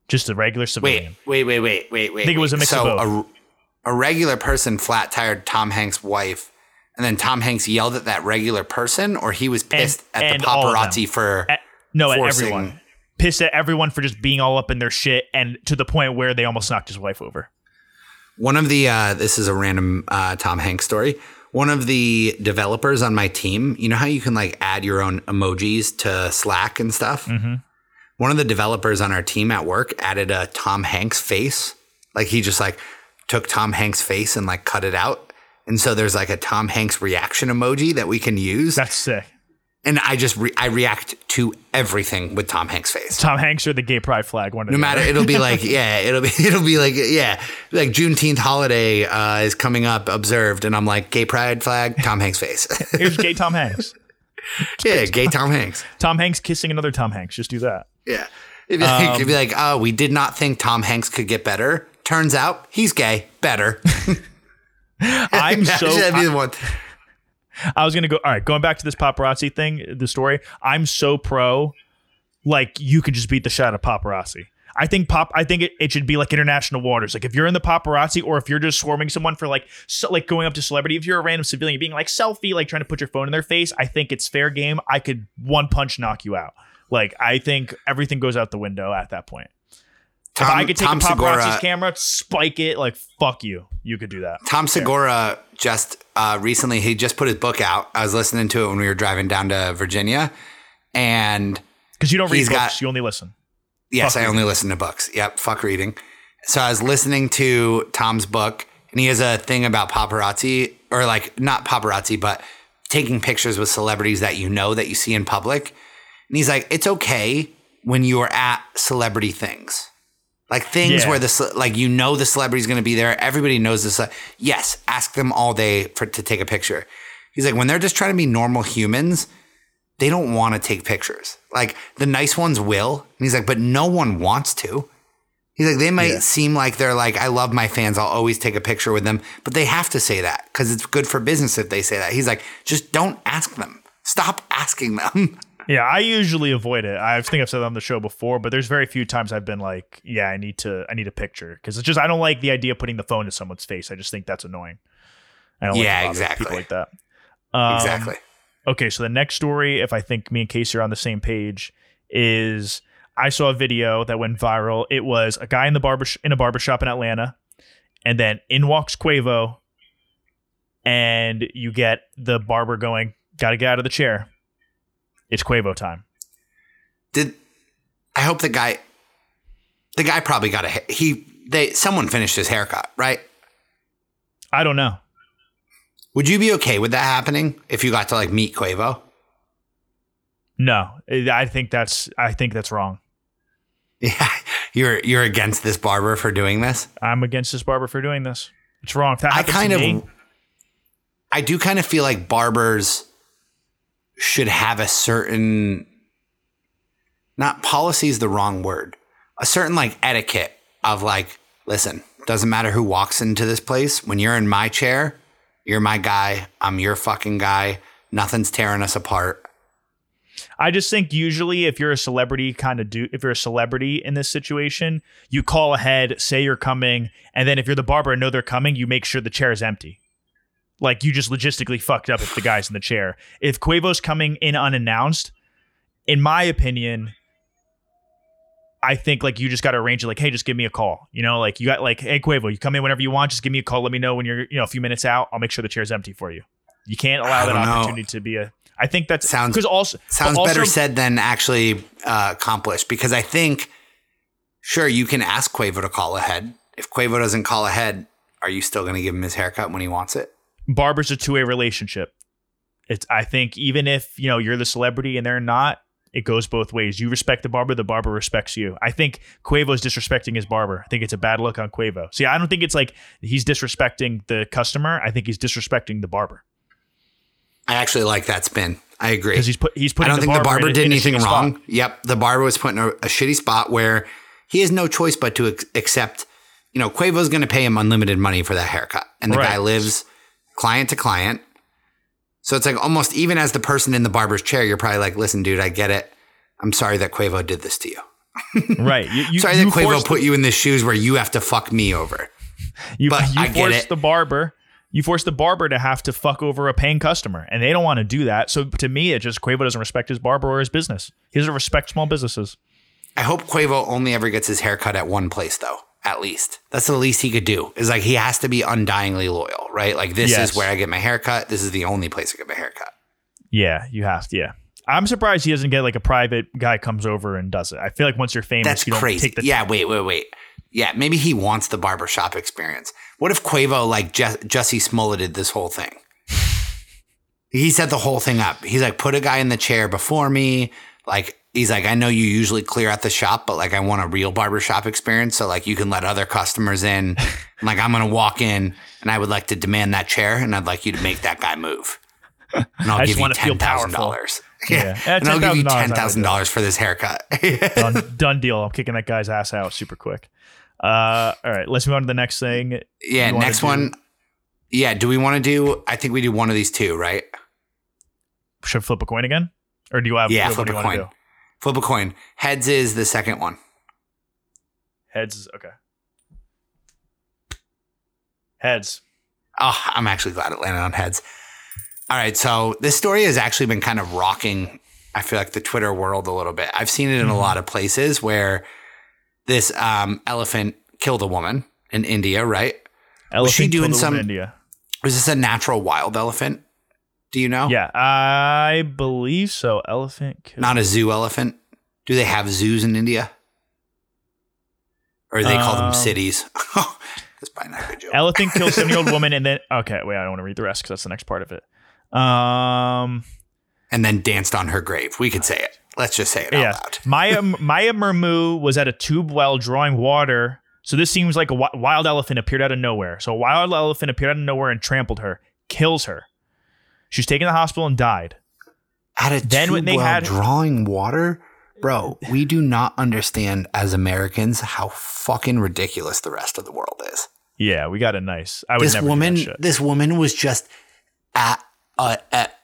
just a regular civilian. wait, wait, wait, wait, wait. I think it was a wait. mix of both. A, a regular person flat tired Tom Hanks' wife, and then Tom Hanks yelled at that regular person, or he was pissed at and the all of them. paparazzi for. At- no, at everyone. Pissed at everyone for just being all up in their shit, and to the point where they almost knocked his wife over. One of the uh, this is a random uh, Tom Hanks story. One of the developers on my team, you know how you can like add your own emojis to Slack and stuff. Mhm. One of the developers on our team at work added a Tom Hanks face. Like he just like took Tom Hanks' face and like cut it out. And so there's like a Tom Hanks reaction emoji that we can use. That's sick. And I just re- I react to everything with Tom Hanks' face. Tom Hanks or the gay pride flag. One No matter, other. it'll be like, yeah, it'll be, it'll be like, yeah, like Juneteenth holiday uh, is coming up, observed, and I'm like, gay pride flag, Tom Hanks face. Here's gay Tom Hanks. yeah, gay Tom Hanks. Tom Hanks kissing another Tom Hanks. Just do that. Yeah, it'd be, like, Um, it'd be like, oh, we did not think Tom Hanks could get better. Turns out he's gay, better. I'm so. That'd be the one. I was gonna go. All right, going back to this paparazzi thing, the story. I'm so pro. Like you could just beat the shit out of paparazzi. I think pop. I think it, it should be like international waters. Like if you're in the paparazzi, or if you're just swarming someone for like so, like going up to celebrity. If you're a random civilian being like selfie, like trying to put your phone in their face, I think it's fair game. I could one punch knock you out. Like I think everything goes out the window at that point. If I could take Tom a paparazzi's Segura- camera, spike it, like fuck you, you could do that. Tom Segura just uh, recently he just put his book out. I was listening to it when we were driving down to Virginia, and Because you don't read He's books, got- you only listen. yes, Fuck I only listen to books. Yep, fuck reading. So I was listening to Tom's book, and he has a thing about paparazzi, or like not paparazzi, but taking pictures with celebrities that you know that you see in public. And he's like, it's okay when you are at celebrity things. Like things Yeah. where the ce- like you know the celebrity's going to be there. Everybody knows this. Yes, ask them all day for to take a picture. He's like when they're just trying to be normal humans, they don't want to take pictures. Like the nice ones will. And he's like, but no one wants to. He's like, they might Yeah. seem like they're like, I love my fans. I'll always take a picture with them, but they have to say that because it's good for business if they say that. He's like, just don't ask them. Stop asking them. Yeah, I usually avoid it. I think I've said that on the show before, but there's very few times I've been like, yeah, I need to, I need a picture because it's just I don't like the idea of putting the phone in someone's face. I just think that's annoying. I don't Yeah, like to exactly. people like that. Um, exactly. Okay, so the next story, if I think me and Casey are on the same page, is I saw a video that went viral. It was a guy in the barber in a barbershop in Atlanta, and then in walks Quavo, and you get the barber going, "Got to get out of the chair. It's Quavo time." Did I hope the guy, the guy probably got a he they someone finished his haircut right? I don't know. Would you be okay with that happening if you got to like meet Quavo? No, I think that's I think that's wrong. Yeah, you're you're against this barber for doing this. I'm against this barber for doing this. It's wrong. I kind of, me, I do kind of feel like barbers should have a certain, not policy is the wrong word, a certain like etiquette of like, listen, doesn't matter who walks into this place. When you're in my chair, you're my guy. I'm your fucking guy. Nothing's tearing us apart. I just think usually if you're a celebrity kind of do if you're a celebrity in this situation, you call ahead, say you're coming, and then if you're the barber and know they're coming, you make sure the chair is empty. Like you just logistically fucked up if the guy's in the chair. If Quavo's coming in unannounced, in my opinion, I think like you just got to arrange it like, hey, just give me a call. You know, like you got like, hey Quavo, you come in whenever you want, just give me a call. Let me know when you're, you know, a few minutes out. I'll make sure the chair's empty for you. You can't allow that know. opportunity to be a I think that Sounds- because also Sounds also- better said than actually uh, accomplished because I think, sure, you can ask Quavo to call ahead. If Quavo doesn't call ahead, are you still going to give him his haircut when he wants it? Barbers a two-way relationship. It's I think even if you know you're the celebrity and they're not, it goes both ways. You respect the barber, the barber respects you. I think Quavo's disrespecting his barber. I think it's a bad look on Quavo. See, I don't think it's like he's disrespecting the customer. I think he's disrespecting the barber I actually like that spin. I agree. because he's put he's putting. I don't think the barber did a anything wrong. spot. Yep, the barber was put in a, a shitty spot where he has no choice but to ex- accept. You know, Quavo's going to pay him unlimited money for that haircut, and the Right. guy lives client to client. So it's like almost even as the person in the barber's chair, you're probably like, "Listen, dude, I get it. I'm sorry that Quavo did this to you. Right. You, you, sorry you that Quavo forced- put you in the shoes where you have to fuck me over." You, But you I it. the barber. You forced the barber to have to fuck over a paying customer, and they don't want to do that. So to me, it just Quavo doesn't respect his barber or his business. He doesn't respect small businesses. I hope Quavo only ever gets his haircut at one place, though. At least that's the least he could do. Is like he has to be undyingly loyal, right? Like this Yes. is where I get my haircut. This is the only place I get my haircut. Yeah, you have to. Yeah, I'm surprised he doesn't get like a private guy comes over and does it. I feel like once you're famous, That's you don't crazy. take the yeah, wait, wait, wait. Yeah, maybe he wants the barbershop experience. What if Quavo like Je- Jussie Smolletted this whole thing? he set the whole thing up. He's like, put a guy in the chair before me. Like, he's like, I know you usually clear out the shop, but like, I want a real barbershop experience. So like, you can let other customers in. And, like, I'm gonna walk in, and I would like to demand that chair, and I'd like you to make that guy move. And I'll I just give you $10,000. Yeah. Yeah, and I'll give you $10,000 I ten would thousand do. dollars for this haircut. done, done deal. I'm kicking that guy's ass out super quick. Uh, all right, let's move on to the next thing. Yeah, next do- one. Yeah, do we want to do? I think we do one of these two, right? Should I flip a coin again, or do you have? Yeah, flip a coin. Flip a coin. Heads is the second one. Heads. is- Okay. Heads. Oh, I'm actually glad it landed on heads. All right, so this story has actually been kind of rocking. I feel like the Twitter world a little bit. I've seen it in a lot of places where this um, elephant killed a woman in India, right? Elephant she doing killed a woman some- in India? Was this a natural wild elephant? Do you know? Yeah, I believe so. Elephant killed. Not a zoo elephant. Do they have zoos in India? Or do they call them Um, cities? That's probably not a good joke. Elephant kills seven year old woman and then okay, wait, I don't want to read the rest because that's the next part of it. Um, and then danced on her grave. We could say it. Let's just say it out yeah, loud. Maya Maya Murmu was at a tube well drawing water. So this seems like a wild elephant appeared out of nowhere. So a wild elephant appeared out of nowhere and trampled her, kills her. She was taken to the hospital and died. At a Then when they well had- drawing water, bro, we do not understand as Americans how fucking ridiculous the rest of the world is. Yeah, we got it nice. I would This never woman, do that shit. this woman was just at uh, at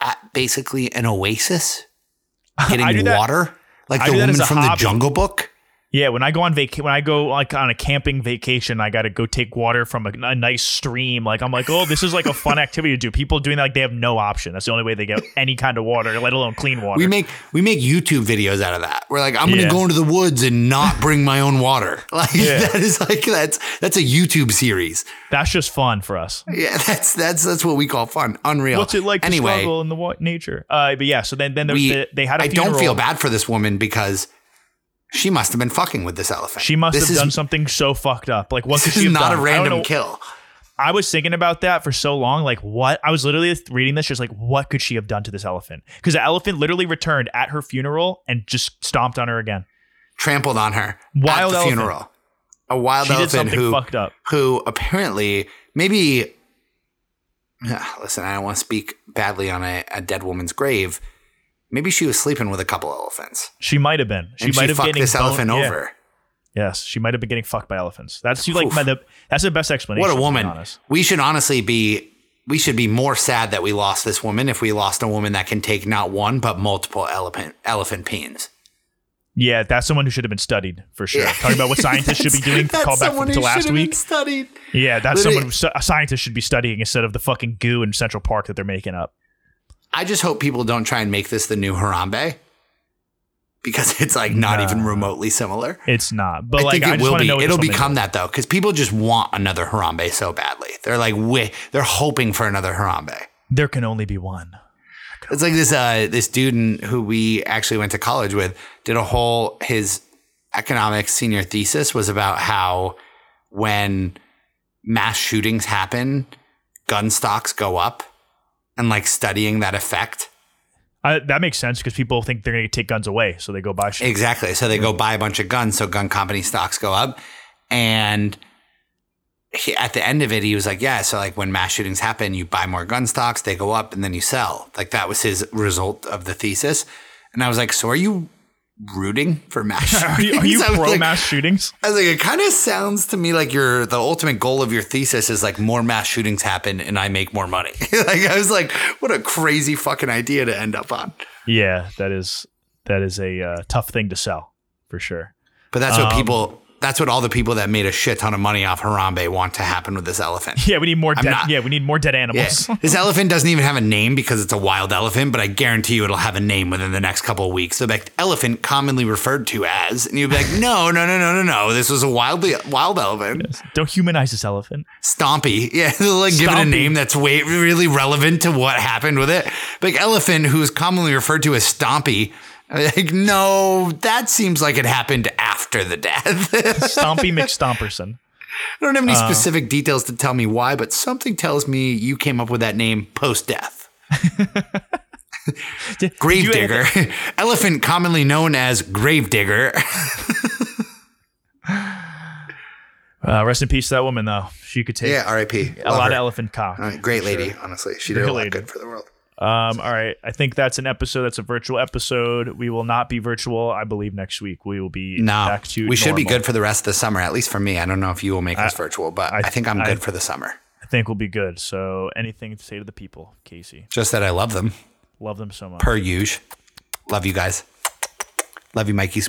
at basically an oasis, getting water, like I the woman from the. Jungle Book. Yeah, when I go on vac, when I go like on a camping vacation, I got to go take water from a, a nice stream. Like I'm like, oh, this is like a fun activity to do. People doing that, like they have no option. That's the only way they get any kind of water, let alone clean water. We make we make YouTube videos out of that. We're like, I'm gonna go into the woods and not bring my own water. Like Yeah. that is like that's that's a YouTube series. That's just fun for us. Yeah, that's that's that's what we call fun. Unreal. What's it like to anyway, struggle in the wa- nature? Uh, but yeah, so then then we, they, they had a I funeral. don't feel bad for this woman because she must have been fucking with this elephant. She must this have is, done something so fucked up. Like what could This she is not done? a I random know. kill. I was thinking about that for so long. Like, what? I was literally reading this, just like, what could she have done to this elephant? Because the elephant literally returned at her funeral and just stomped on her again. Trampled on her Wild at the elephant. funeral. A wild She elephant who fucked up. who apparently maybe listen, I don't want to speak badly on a, a dead woman's grave. Maybe she was sleeping with a couple elephants. She might have been. She might have fucked getting this bone- elephant yeah. over. Yes, she might have been getting fucked by elephants. That's like my, the that's the best explanation. What a woman. We should honestly be we should be more sad that we lost this woman if we lost a woman that can take not one but multiple elephant elephant peens. Yeah, that's someone who should have been studied for sure. Talking about what scientists should be doing. That's Call back someone to who last should have been week. Studied. Yeah, that's Literally- someone who, a scientist should be studying instead of the fucking goo in Central Park that they're making up. I just hope people don't try and make this the new Harambe because it's like not Nah. even remotely similar. It's not, but I like think I it just will be. It'll become that though, because people just want another Harambe so badly. They're like, wi- they're hoping for another Harambe. There can only be one. It's like this uh, this dude who we actually went to college with did a whole his economics senior thesis was about how when mass shootings happen, gun stocks go up, and like studying that effect. I, that makes sense because people think they're going to take guns away, so they go buy shit. Exactly. So they go buy a bunch of guns, so gun company stocks go up. And he, at the end of it, he was like, "Yeah, so like when mass shootings happen, you buy more gun stocks, they go up, and then you sell." Like that was his result of the thesis. And I was like, "So are you rooting for mass shootings?" Are you, are you pro like- mass shootings? I was like, it kind of sounds to me like your the ultimate goal of your thesis is like more mass shootings happen and I make more money. like I was like, what a crazy fucking idea to end up on. Yeah, that is that is a uh, tough thing to sell for sure. But that's what Um, people. That's what all the people that made a shit ton of money off Harambe want to happen with this elephant. Yeah, we need more I'm dead. not- yeah, we need more dead Yeah. animals. this elephant doesn't even have a name because it's a wild elephant, but I guarantee you it'll have a name within the next couple of weeks. So like elephant commonly referred to as, and you'd be like, no, no, no, no, no, no. This was a wildly wild elephant. Don't humanize this elephant. Stompy. Yeah, like give it a name that's way really relevant to what happened with it. Like elephant, who is commonly referred to as Stompy. Like, no, that seems like it happened after the death. Stompy McStomperson. I don't have Uh. any specific details to tell me why, but something tells me you came up with that name post death. Did- Grave digger. Elephant commonly known as grave digger. Uh, rest in peace to that woman, though. She could take yeah, RIP. a lot of elephant cock. All right, great lady, honestly. She did a lot lady. good for the world. Um, all right. I think that's an episode. That's a virtual episode. We will not be virtual. I believe next week we will be No, back to we should be good for the rest of the summer, at least for me. I don't know if you will make us virtual, but I- I, think I'm I- good for the summer. I think we'll be good. So anything to say to the people, Casey? Just that I love them, Love them so much. per usual. Love you guys. Love you, Mikeys.